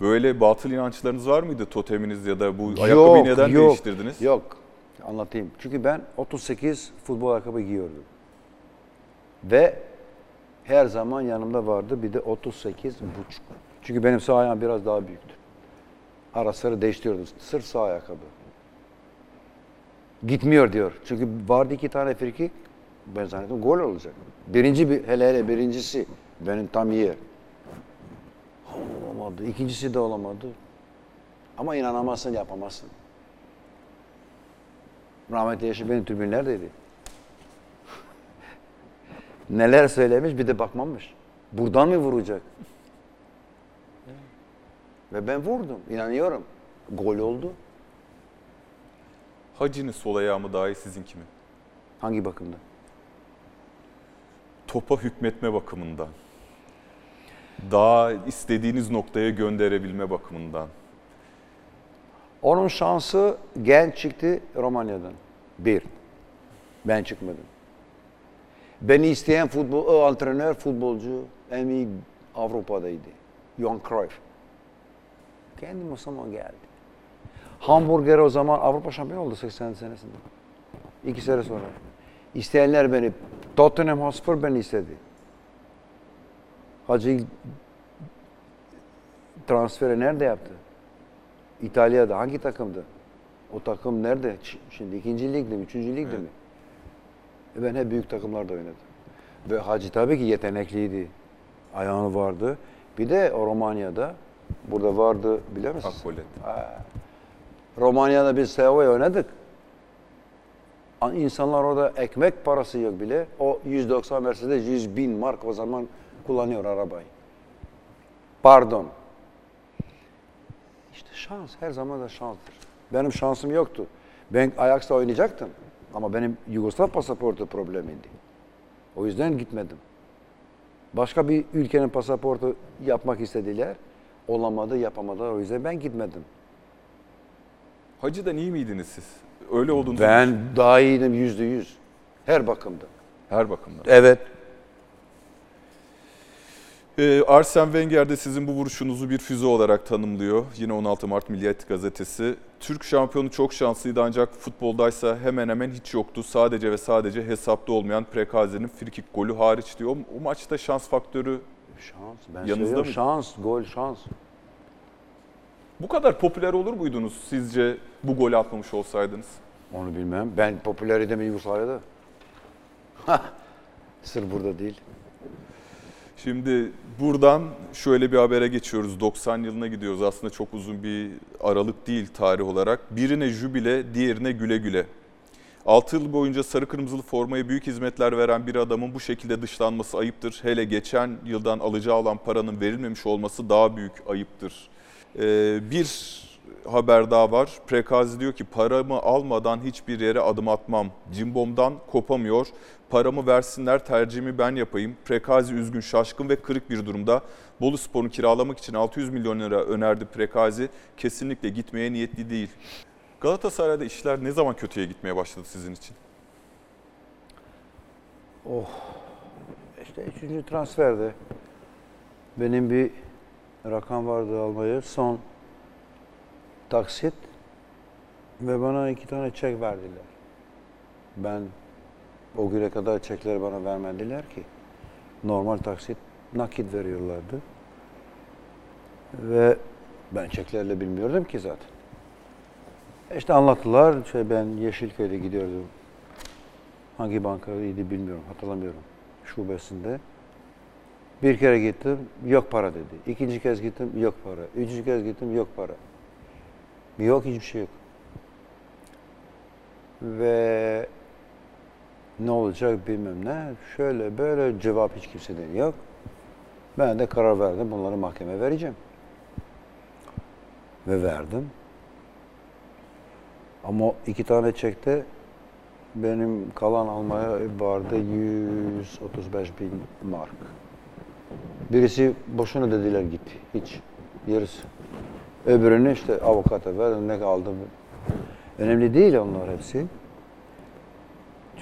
Böyle batıl inançlarınız var mıydı? Toteminiz ya da bu ayakkabıyı neden yok, değiştirdiniz? Yok. Anlatayım. Çünkü ben 38 futbol ayakkabı giyiyordum. Ve her zaman yanımda vardı bir de 38 buçuk. Çünkü benim sağ ayağım biraz daha büyüktü. Ara sıra değiştiriyordum. Sırf sağ ayakkabı. Gitmiyor diyor. Çünkü vardı iki tane frikik. Ben zannettim gol olacak. Birinci bir, hele hele birincisi benim tam yer. Olamadı. İkincisi de olamadı. Ama inanamazsın, yapamazsın. Rahmetli Yaşar benim tribünlerdeydi. Neler söylemiş bir de bakmamış. Buradan mı vuracak? Ve ben vurdum. inanıyorum. Gol oldu. Hacı'nın sol ayağı mı daha iyi sizinki mi? Hangi bakımda? Topa hükmetme bakımından. Daha istediğiniz noktaya gönderebilme bakımından. Onun şansı genç çıktı Romanya'dan. Bir. Ben çıkmadım. Beni isteyen futbol, antrenör, futbolcu en iyi Avrupa'daydı. Johan Cruyff. Kendim o zaman geldi. Hamburger o zaman Avrupa şampiyonu oldu 80 senesinde. İki sene sonra. İsteyenler beni, Tottenham Hotspur beni istedi. Hacı transferi nerede yaptı? İtalya'da hangi takımdı? O takım nerede? Şimdi ikinci ligde mi, üçüncü ligde Evet. mi? E ben hep büyük takımlarda oynadım. Ve Hacı tabii ki yetenekliydi. Ayağını vardı. Bir de o Romanya'da, burada vardı biliyor musun? Akpolet. Romanya'da biz Sevo'ya oynadık. İnsanlar orada ekmek parası yok bile. O 190 Mercedes 100 bin mark o zaman kullanıyor arabayı. Pardon. İşte şans her zaman da şanstır. Benim şansım yoktu. Ben Ajax'ta oynayacaktım. Ama benim Yugoslav pasaportu problemiydi. O yüzden gitmedim. Başka bir ülkenin pasaportu yapmak istediler. Olamadı, yapamadılar. O yüzden ben gitmedim. Hacı'dan iyi miydiniz siz? Öyle olduğunu Ben daha iyiydim yüzde yüz. Her bakımda. her bakımdan. Evet. Ee, Arsene Wenger de sizin bu vuruşunuzu bir füze olarak tanımlıyor. Yine 16 Mart Milliyet Gazetesi. Türk şampiyonu çok şanslıydı ancak futboldaysa hemen hemen hiç yoktu. Sadece ve sadece hesapta olmayan Prekazi'nin frikik golü hariç diyor. O maçta şans faktörü Şans. Ben Yanınızda söylüyorum mıydı? şans, gol şans. bu kadar popüler olur muydunuz sizce bu golü atmamış olsaydınız? Onu bilmem. Ben popülerite mi Yugoslavya'da? Sır burada değil. Şimdi buradan şöyle bir habere geçiyoruz. 90 yılına gidiyoruz. Aslında çok uzun bir aralık değil tarih olarak. Birine jübile, diğerine güle güle. 6 yıl boyunca sarı kırmızılı formaya büyük hizmetler veren bir adamın bu şekilde dışlanması ayıptır. Hele geçen yıldan alacağı olan paranın verilmemiş olması daha büyük ayıptır. Ee, bir haber daha var. Prekazi diyor ki paramı almadan hiçbir yere adım atmam. Cimbom'dan kopamıyor. Paramı versinler tercihimi ben yapayım. Prekazi üzgün, şaşkın ve kırık bir durumda. Bolu Spor'u kiralamak için 600 milyon lira önerdi Prekazi. Kesinlikle gitmeye niyetli değil. Galatasaray'da işler ne zaman kötüye gitmeye başladı sizin için? İşte üçüncü transferde benim bir rakam vardı almaya. Son taksit ve bana iki tane çek verdiler. Ben o güne kadar çekleri bana vermediler ki. Normal taksit nakit veriyorlardı. Ve ben çeklerle bilmiyordum ki zaten. İşte anlattılar. Şey ben Yeşilköy'de gidiyordum. Hangi bankaydı bilmiyorum, hatırlamıyorum. Şubesinde. Bir kere gittim, yok para dedi. İkinci kez gittim, yok para. Üçüncü kez gittim, yok para. Yok, hiçbir şey yok. Ve ne olacak bilmem ne. Şöyle böyle cevap hiç kimseden yok. Ben de karar verdim, bunları mahkemeye vereceğim. Ve verdim. Ama iki tane çekte benim kalan almaya vardı 135 bin mark. Birisi boşuna dediler git. Hiç. Yarısı. Öbürünü işte avukata ver, ne kaldı. Önemli değil onlar hepsi.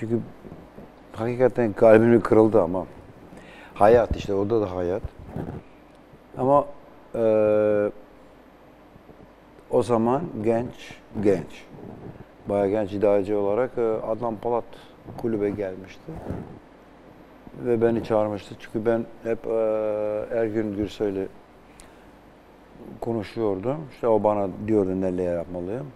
Çünkü hakikaten kalbim kırıldı ama. Hayat işte orada da hayat. Ama eee o zaman genç, genç. Bayağı genç idareci olarak e, Adnan Polat kulübe gelmişti. Ve beni çağırmıştı. Çünkü ben hep e, Ergün Gürsoy'la konuşuyordum. İşte o bana diyordu neler yapmalıyım.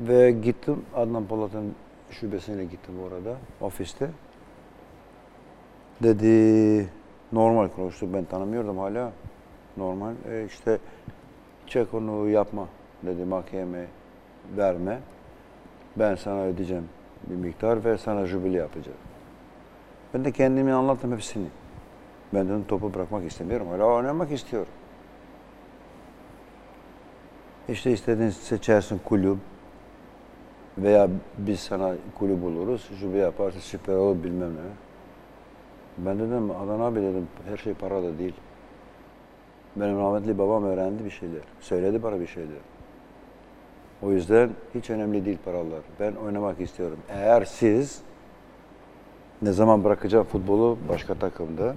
Ve gittim Adnan Polat'ın şubesine gittim orada, ofiste. Dedi, normal konuştu. Ben tanımıyordum hala. Normal. E işte çek onu yapma dedi mahkeme verme. Ben sana ödeyeceğim bir miktar ve sana jübile yapacağım. Ben de kendimi anlattım hepsini. Ben dedim topu bırakmak istemiyorum. Hala oynamak istiyorum. İşte istediğin seçersin kulüp veya biz sana kulüp buluruz. Jübile yaparsın süper olur bilmem ne. Ben dedim Adnan abi dedim her şey para da değil. Benim rahmetli babam öğrendi bir şeyler. Söyledi bana bir şeyler. O yüzden hiç önemli değil paralar. Ben oynamak istiyorum. Eğer siz ne zaman bırakacağım futbolu başka takımda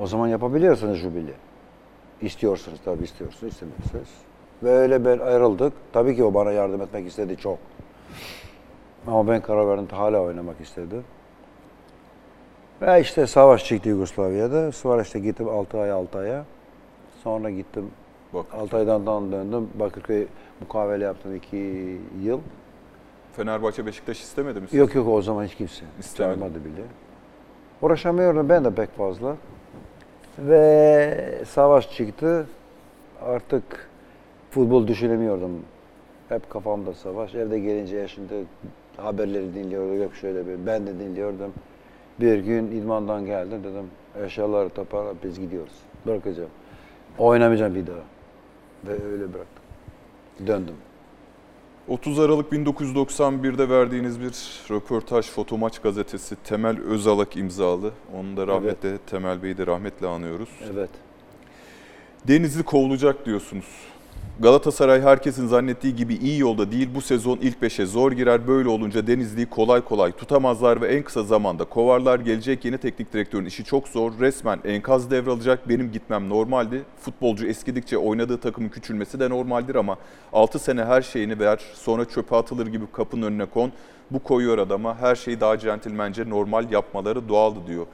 o zaman yapabiliyorsunuz jübile. İstiyorsunuz tabii istiyorsunuz, istemiyorsunuz. Ve öyle ben ayrıldık. Tabii ki o bana yardım etmek istedi çok. Ama ben karar verdim hala oynamak istedi. Ve işte savaş çıktı Yugoslavya'da. Sonra işte gittim 6 ay 6 aya. Sonra gittim Bak 6 aydan dan döndüm. Bakırköy mukavele yaptım 2 yıl. Fenerbahçe Beşiktaş istemedi mi? sizi? Yok yok o zaman hiç kimse İstemedi. çağırmadı bile. Uğraşamıyordum ben de pek fazla. Ve savaş çıktı. Artık futbol düşünemiyordum. Hep kafamda savaş. Evde gelince eşimde haberleri dinliyordum. Yok şöyle bir. Ben de dinliyordum. Bir gün idmandan geldim dedim. Eşyaları toparla biz gidiyoruz. Bırakacağım. Oynamayacağım bir daha. Ve öyle bıraktım. Döndüm. 30 Aralık 1991'de verdiğiniz bir röportaj Fotomaç gazetesi Temel Özalak imzalı. Onu da rahmetle Temel Bey'i de rahmetle anıyoruz. Evet. Denizli kovulacak diyorsunuz. Galatasaray herkesin zannettiği gibi iyi yolda değil. Bu sezon ilk beşe zor girer. Böyle olunca Denizli'yi kolay kolay tutamazlar ve en kısa zamanda kovarlar. Gelecek yeni teknik direktörün işi çok zor. Resmen enkaz devralacak. Benim gitmem normaldi. Futbolcu eskidikçe oynadığı takımın küçülmesi de normaldir ama 6 sene her şeyini ver. Sonra çöpe atılır gibi kapının önüne kon. Bu koyuyor adama. Her şeyi daha centilmence normal yapmaları doğaldı diyor.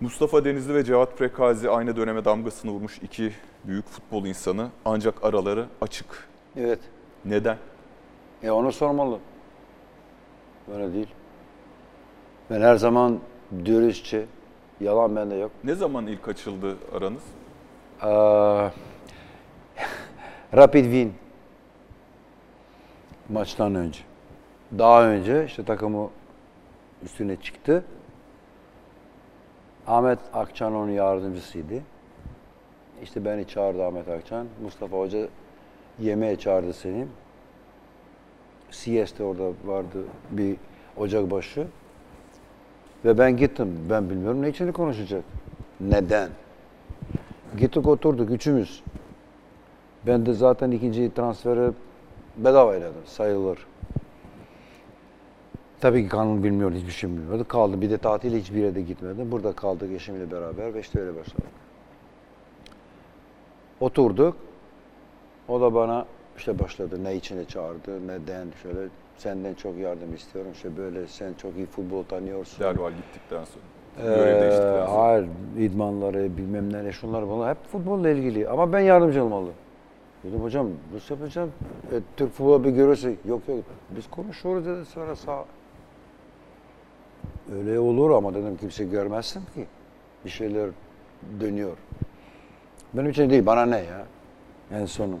Mustafa Denizli ve Cevat Prekazi aynı döneme damgasını vurmuş iki büyük futbol insanı. Ancak araları açık. Evet. Neden? Ya onu sormalı. Böyle değil. Ben her zaman dürüstçe. Yalan bende yok. Ne zaman ilk açıldı aranız? Aa, Rapid Wien maçtan önce. Daha önce işte takımı üstüne çıktı. Ahmet Akçan onun yardımcısıydı. İşte beni çağırdı Ahmet Akçan. Mustafa Hoca yemeğe çağırdı seni. CS'de orada vardı bir ocakbaşı. Ve ben gittim. Ben bilmiyorum ne için konuşacak. Neden? Gittik oturduk üçümüz. Ben de zaten ikinci transferi bedava sayılır. Tabii ki kanun bilmiyordu, hiçbir şey bilmiyordu. Kaldı. Bir de tatile hiçbir yere de gitmedim. Burada kaldık eşimle beraber ve işte öyle başladık. Oturduk. O da bana işte başladı. Ne içine çağırdı, neden şöyle senden çok yardım istiyorum. İşte böyle sen çok iyi futbol tanıyorsun. Derval gittikten sonra. Ee, hayır, idmanları, bilmem ne, şunlar bunlar hep futbolla ilgili. Ama ben yardımcı olmalı. Dedim hocam nasıl yapacağım? E, Türk futbolu bir görürse yok yok biz konuşuyoruz dedi sonra sağ. Öyle olur ama dedim kimse görmezsin ki. Bir şeyler dönüyor. Benim için değil bana ne ya? En sonu.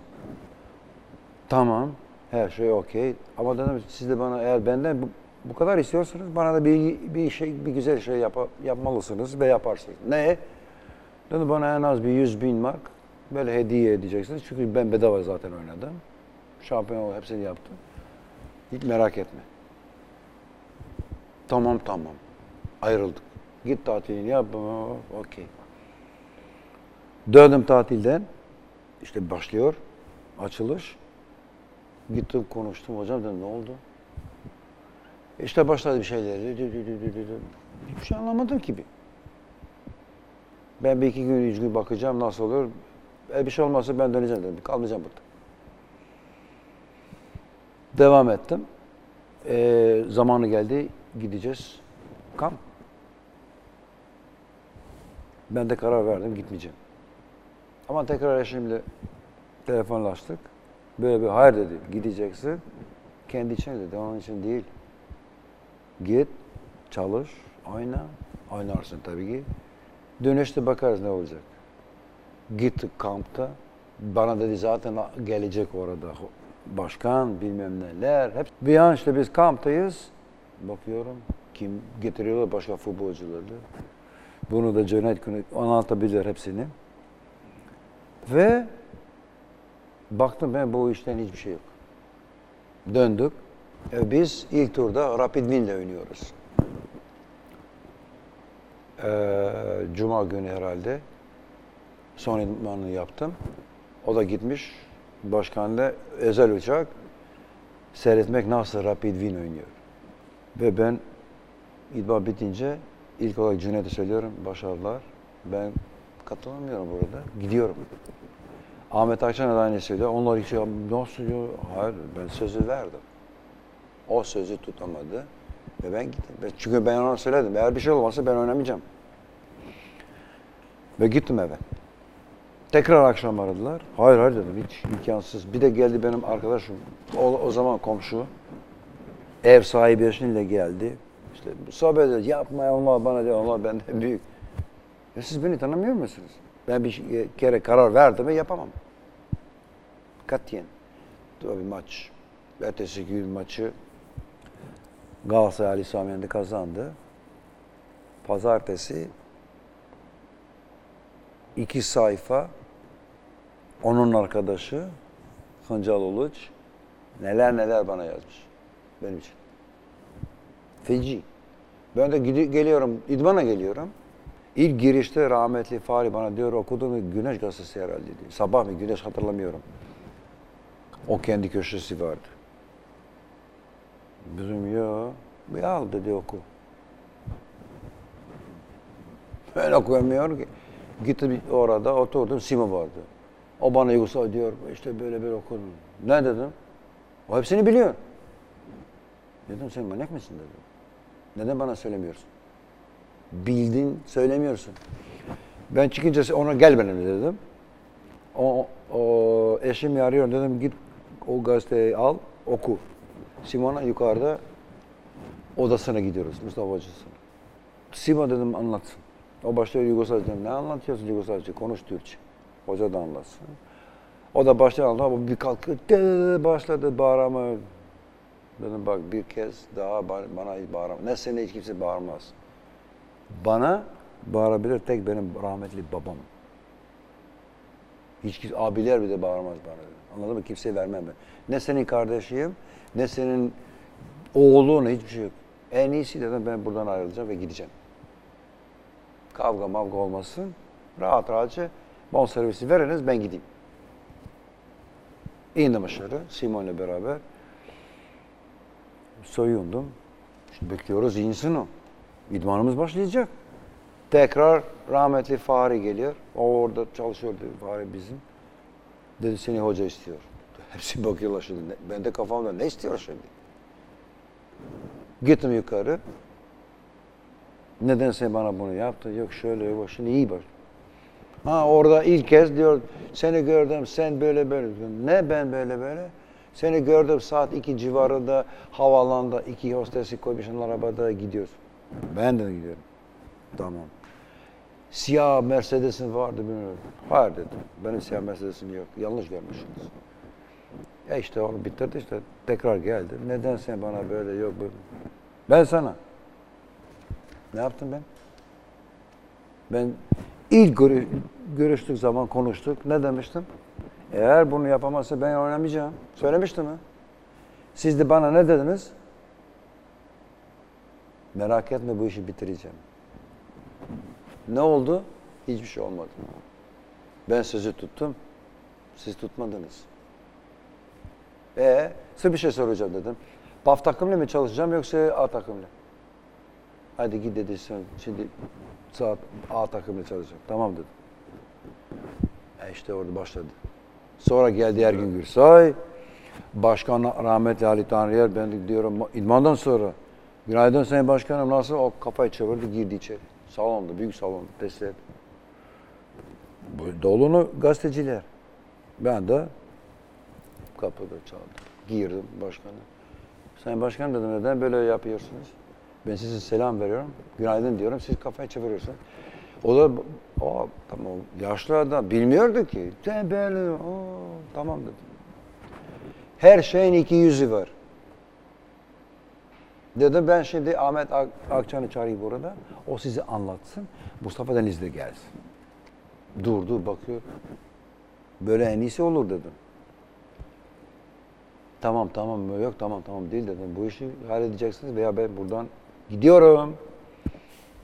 Tamam her şey okey ama dedim siz de bana eğer benden bu, bu kadar istiyorsanız bana da bir, bir şey bir güzel şey yap, yapmalısınız ve yaparsınız. Ne? Dedi bana en az bir 100 bin mark böyle hediye edeceksiniz. Çünkü ben bedava zaten oynadım. Şampiyon hepsini yaptım. Hiç merak etme. Tamam tamam. Ayrıldık. Git tatilini yap. Okey. Döndüm tatilden. İşte başlıyor açılış. Gittim konuştum hocam dedim ne oldu? İşte başladı bir şeyler. Dü- dü- dü- dü- dü- dü. Hiçbir şey anlamadım ki. Ben bir iki gün, üç gün bakacağım nasıl olur. E bir şey olmazsa ben döneceğim dedim. Kalmayacağım burada. Devam ettim. E, zamanı geldi. Gideceğiz. Kamp. Ben de karar verdim gitmeyeceğim. Ama tekrar eşimle telefonlaştık. Böyle bir hayır dedi. Gideceksin. Kendi için dedi. Onun için değil. Git, çalış, oyna. Oynarsın tabii ki. Dönüşte bakarız ne olacak. Gittik kampta. Bana dedi zaten gelecek orada başkan bilmem neler. Hep bir an işte biz kamptayız. Bakıyorum kim getiriyorlar başka futbolcuları. Bunu da Cüneyt Güney anlatabilir hepsini. Ve baktım ben bu işten hiçbir şey yok. Döndük. E, biz ilk turda Rapid Wien'le oynuyoruz. Ee, Cuma günü herhalde son idmanını yaptım. O da gitmiş. Başkan da özel uçak seyretmek nasıl Rapid Wien oynuyor. Ve ben idman bitince ilk olarak Cüneyt'e söylüyorum başarılar. Ben katılamıyorum burada. Gidiyorum. Ahmet Akçan'a da aynı söylüyor. Onlar hiç nasıl diyor? Hayır ben sözü verdim. O sözü tutamadı. Ve ben gittim. Çünkü ben ona söyledim. Eğer bir şey olmazsa ben oynamayacağım. Ve gittim eve. Tekrar akşam aradılar. Hayır hayır dedim hiç imkansız. Bir de geldi benim arkadaşım. O, o zaman komşu. Ev sahibi eşiyle geldi. İşte sohbet ediyor. Yapma onlar bana diyor. Onlar benden büyük. Ya siz beni tanımıyor musunuz? Ben bir şey- kere karar verdim ve yapamam. Katiyen. Tabii maç. Ertesi gün maçı Galatasaray Ali Sami kazandı. Pazartesi iki sayfa onun arkadaşı Hıncal Uluç neler neler bana yazmış benim için. Feci. Ben de geliyorum, idmana geliyorum. İlk girişte rahmetli Fahri bana diyor okudun mu Güneş Gazetesi herhalde diyor. Sabah mı Güneş hatırlamıyorum. O kendi köşesi vardı. Bizim ya bir al dedi oku. Ben okuyamıyorum ki. Gittim orada oturdum Simo vardı. O bana Yugoslav diyor işte böyle böyle okudum. Ne dedim? O hepsini biliyor. Dedim sen manyak mısın dedim. Neden bana söylemiyorsun? Bildin söylemiyorsun. Ben çıkınca ona gel benimle dedim. O, o eşim arıyor dedim git o gazeteyi al oku. Simona yukarıda odasına gidiyoruz Mustafa Hoca'sına. Simo dedim anlatsın. O başlıyor Yugoslavca. Dedim, Ne anlatıyorsun Yugoslavca? Konuş Türkçe. Hoca da anlatsın. O da başlıyor anlatıyor. Bir kalktı "Dı" başladı bağırma. Dedim bak bir kez daha ba- bana bağırma. Ne seni hiç kimse bağırmaz. Bana bağırabilir tek benim rahmetli babam. Hiç kimse, abiler bile bağırmaz bana. Anladın mı? Kimseye vermem ben. Ne senin kardeşiyim, ne senin oğlun, hiçbir şey yok. En iyisi dedim ben buradan ayrılacağım ve gideceğim. Kavga mavga olmasın. Rahat rahatça bon servisi veriniz ben gideyim. İndim aşağı Simon'la beraber. Soyundum. Şimdi bekliyoruz insin o. İdmanımız başlayacak. Tekrar rahmetli Fahri geliyor. O orada çalışıyordu Fahri bizim. Dedi seni hoca istiyor. Hepsi bakıyorlar şimdi. Ben de kafamda ne istiyor şimdi? Gittim yukarı. Neden sen bana bunu yaptın? Yok şöyle yok. Şimdi iyi bak. Ha orada ilk kez diyor seni gördüm sen böyle böyle. Ne ben böyle böyle? Seni gördüm saat iki civarında havalanda iki hostesi koymuşsun arabada gidiyorsun. Ben de gidiyorum. Tamam. Siyah Mercedes'in vardı bilmiyorum. Hayır dedim. Benim siyah Mercedes'im yok. Yanlış görmüşsünüz. Ya işte onu bitirdi işte. Tekrar geldi. Neden sen bana böyle yok böyle. Ben sana. Ne yaptım ben? Ben ilk görü- görüştük zaman konuştuk. Ne demiştim? Eğer bunu yapamazsa ben oynamayacağım. Söylemiştim mi? Siz de bana ne dediniz? Merak etme bu işi bitireceğim. Ne oldu? Hiçbir şey olmadı. Ben sözü tuttum. Siz tutmadınız. E size bir şey soracağım dedim. PAF takımla mı çalışacağım yoksa A takımla? Hadi git dedi sen şimdi saat A takımla çalışacağım. Tamam dedim. E işte orada başladı. Sonra geldi Ergün Gürsoy. Başkan rahmetli Ali Tanrıyer. Ben diyorum idmandan sonra. Günaydın Sayın Başkanım nasıl? O kafayı çevirdi girdi içeri. Salonda, büyük salon, destek. Dolunu gazeteciler. Ben de kapıda çaldım. Girdim başkanı. Sayın Başkan dedim neden böyle yapıyorsunuz? Ben size selam veriyorum. Günaydın diyorum. Siz kafayı çeviriyorsunuz. O da o tamam yaşlı adam bilmiyordu ki. Tembel. tamam dedim. Her şeyin iki yüzü var. Dedim ben şimdi Ahmet Ak- Akçan'ı çağırayım burada. O size anlatsın. Mustafa Deniz de gelsin. Durdu bakıyor. Böyle en iyisi olur dedim. Tamam tamam yok tamam tamam değil dedim. Bu işi halledeceksiniz veya ben buradan gidiyorum.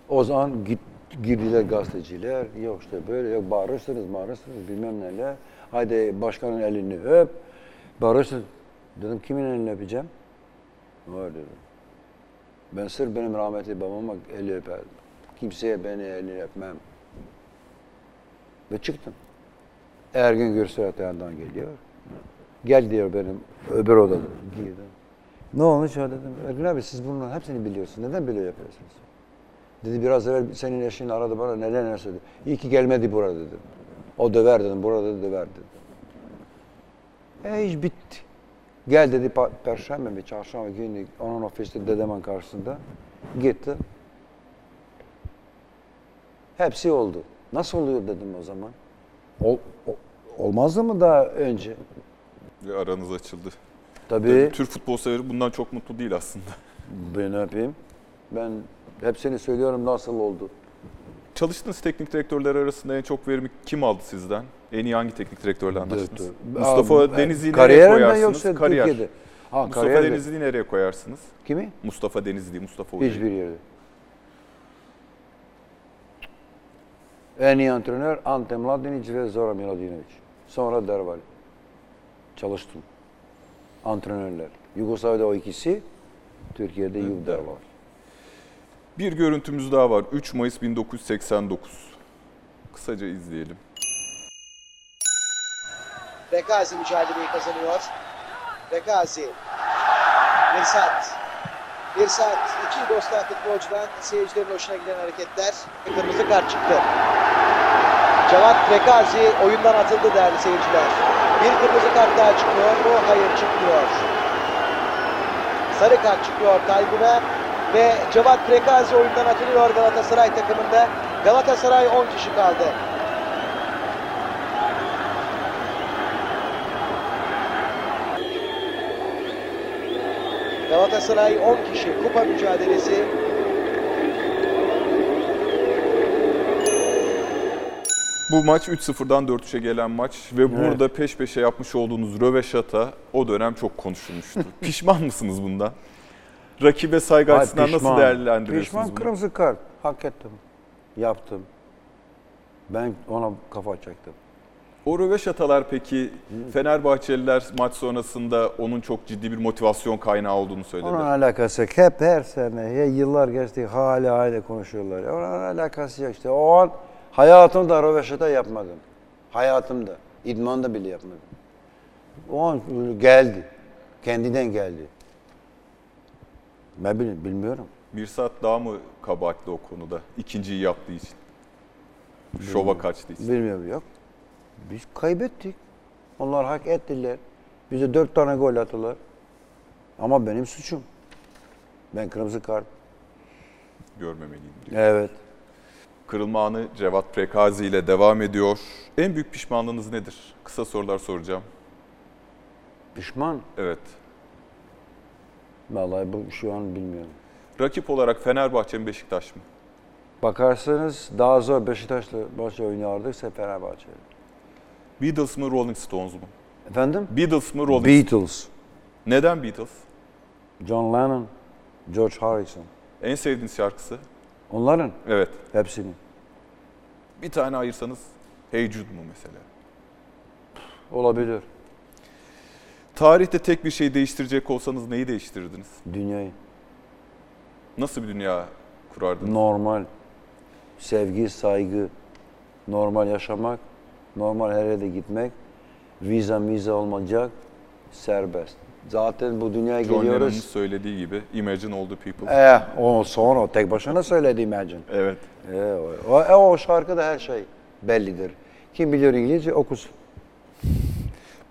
O zaman git, girdiler gazeteciler. Yok işte böyle yok bağırırsınız bağırırsınız bilmem neler. Haydi başkanın elini öp. Bağırırsınız. Dedim kimin elini öpeceğim? Var dedim. Ben sırf benim rahmetli babama eli öperdim. Kimseye beni elini öpmem. Ve çıktım. Ergün Gürsel yandan geliyor. Gel diyor benim öbür odada. Girdim. Ne olmuş ya dedim. Ergün abi siz bunların hepsini biliyorsunuz. Neden böyle yapıyorsunuz? Dedi biraz evvel senin eşin aradı bana neden ne söyledi. İyi ki gelmedi burada dedim. O döver dedim. Burada döver dedim. E iş bitti. Gel dedi perşembe mi çarşamba günü onun ofiste dedemin karşısında. Gitti. Hepsi oldu. Nasıl oluyor dedim o zaman. Ol, o- olmazdı mı daha önce? Ve aranız açıldı. Tabii. Türk futbol severi bundan çok mutlu değil aslında. Ben ne yapayım? Ben hepsini söylüyorum nasıl oldu. Çalıştığınız teknik direktörler arasında en çok verimi kim aldı sizden? En iyi hangi teknik direktörle anlaştınız? Direktör. Mustafa Aa, Denizli'yi nereye koyarsınız? yoksa Kariyer. Türkiye'de? Ha, Mustafa. Denizli'yi nereye koyarsınız? Kimi? Mustafa Denizli, Mustafa Uyar. Hiçbir yerde. En iyi antrenör Ante Mladinic ve Zora Miladinovic. Sonra Derval. Çalıştım. Antrenörler. Yugoslavya'da o ikisi, Türkiye'de Yuv Derval. Bir görüntümüz daha var. 3 Mayıs 1989. Kısaca izleyelim. Rekazi mücadeleyi kazanıyor. Rekazi. Mirsat. Mirsat. iki Yugoslav futbolcudan seyircilerin hoşuna giden hareketler. Kırmızı kart çıktı. Cevat Rekazi oyundan atıldı değerli seyirciler. Bir kırmızı kart daha çıkıyor mu? Hayır çıkmıyor. Sarı kart çıkıyor Taygun'a. Ve Cevat Prekazi oyundan atılıyor Galatasaray takımında. Galatasaray 10 kişi kaldı. Galatasaray 10 kişi kupa mücadelesi. Bu maç 3-0'dan 4-3'e gelen maç ve burada peş peşe yapmış olduğunuz röveşata o dönem çok konuşulmuştu. Pişman mısınız bundan? Rakibe saygı Ay, açısından nasıl değerlendiriyorsunuz Pişman bunu? kırmızı kart. Hak ettim. Yaptım. Ben ona kafa çektim. O röveşatalar peki Fenerbahçeliler maç sonrasında onun çok ciddi bir motivasyon kaynağı olduğunu söylediler. Onun alakası yok. Hep her sene, ya yıllar geçti hala aynı konuşuyorlar. Ya Onun alakası yok işte. O an hayatımda röveşata yapmadım. Hayatımda. İdmanda bile yapmadım. O an geldi. Kendinden geldi. Ben bil- bilmiyorum. Bir saat daha mı kabahatli o konuda? İkinciyi yaptığı için. Şova kaçtığı için. Bilmiyorum yok. Biz kaybettik. Onlar hak ettiler. Bize dört tane gol attılar. Ama benim suçum. Ben kırmızı kart. Görmemeliyim diyor. Evet. Kırılma anı Cevat Prekazi ile devam ediyor. En büyük pişmanlığınız nedir? Kısa sorular soracağım. Pişman. Evet. Vallahi bu şu an bilmiyorum. Rakip olarak Fenerbahçe mi Beşiktaş mı? Bakarsanız daha zor Beşiktaş'la maç oynardık ise Fenerbahçe. Beatles mı Rolling Stones mu? Efendim? Beatles mı Rolling Beatles. Neden Beatles? John Lennon, George Harrison. En sevdiğiniz şarkısı? Onların Evet. hepsini. Bir tane ayırsanız Hey Jude mu mesela? Olabilir. Tarihte tek bir şey değiştirecek olsanız neyi değiştirirdiniz? Dünyayı. Nasıl bir dünya kurardınız? Normal. Sevgi, saygı. Normal yaşamak. Normal her yere gitmek. Viza miza olmayacak. Serbest. Zaten bu dünyaya John geliyoruz. söylediği gibi Imagine all the people. Eh, o sonra o tek başına söyledi Imagine. Evet. E, o, o, o şarkıda her şey bellidir. Kim biliyor İngilizce okusun.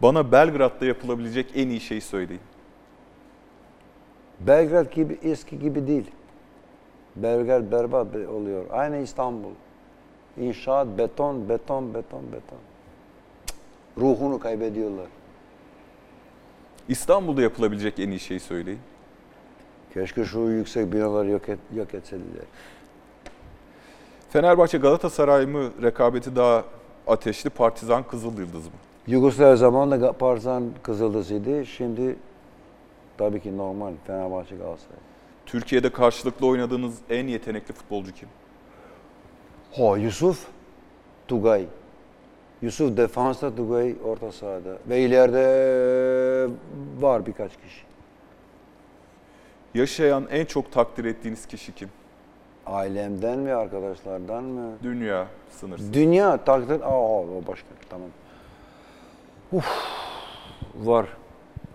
Bana Belgrad'da yapılabilecek en iyi şeyi söyleyin. Belgrad gibi eski gibi değil. Belgrad berbat oluyor. Aynı İstanbul. İnşaat, beton, beton, beton, beton. Cık, Ruhunu kaybediyorlar. İstanbul'da yapılabilecek en iyi şeyi söyleyin. Keşke şu yüksek binaları yok, et, yok etseler. Fenerbahçe Galatasaray mı rekabeti daha ateşli Partizan Kızıl Yıldız mı? Yugoslavya zamanında Partizan Kızıldız'ıydı. Şimdi tabii ki normal Fenerbahçe Galatasaray. Türkiye'de karşılıklı oynadığınız en yetenekli futbolcu kim? Ha Yusuf Tugay. Yusuf defansta Tugay orta sahada. Ve ileride var birkaç kişi. Yaşayan en çok takdir ettiğiniz kişi kim? Ailemden mi arkadaşlardan mı? Dünya sınırsız. Dünya takdir. Aa o başka tamam. Uf, var.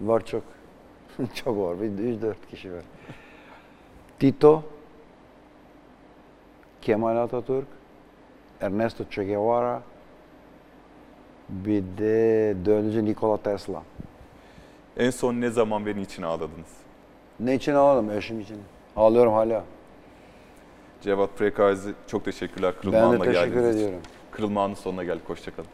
Var çok. çok var. Bir üç dört kişi var. Tito, Kemal Atatürk, Ernesto Che Guevara, bir de dördüncü Nikola Tesla. En son ne zaman ve niçin ağladınız? Ne için ağladım? Eşim için. Ağlıyorum hala. Cevat Prekazi çok teşekkürler. Kırılma Ben de teşekkür geldiğiniz için. ediyorum. Kırılma Anı sonuna geldik. Hoşçakalın.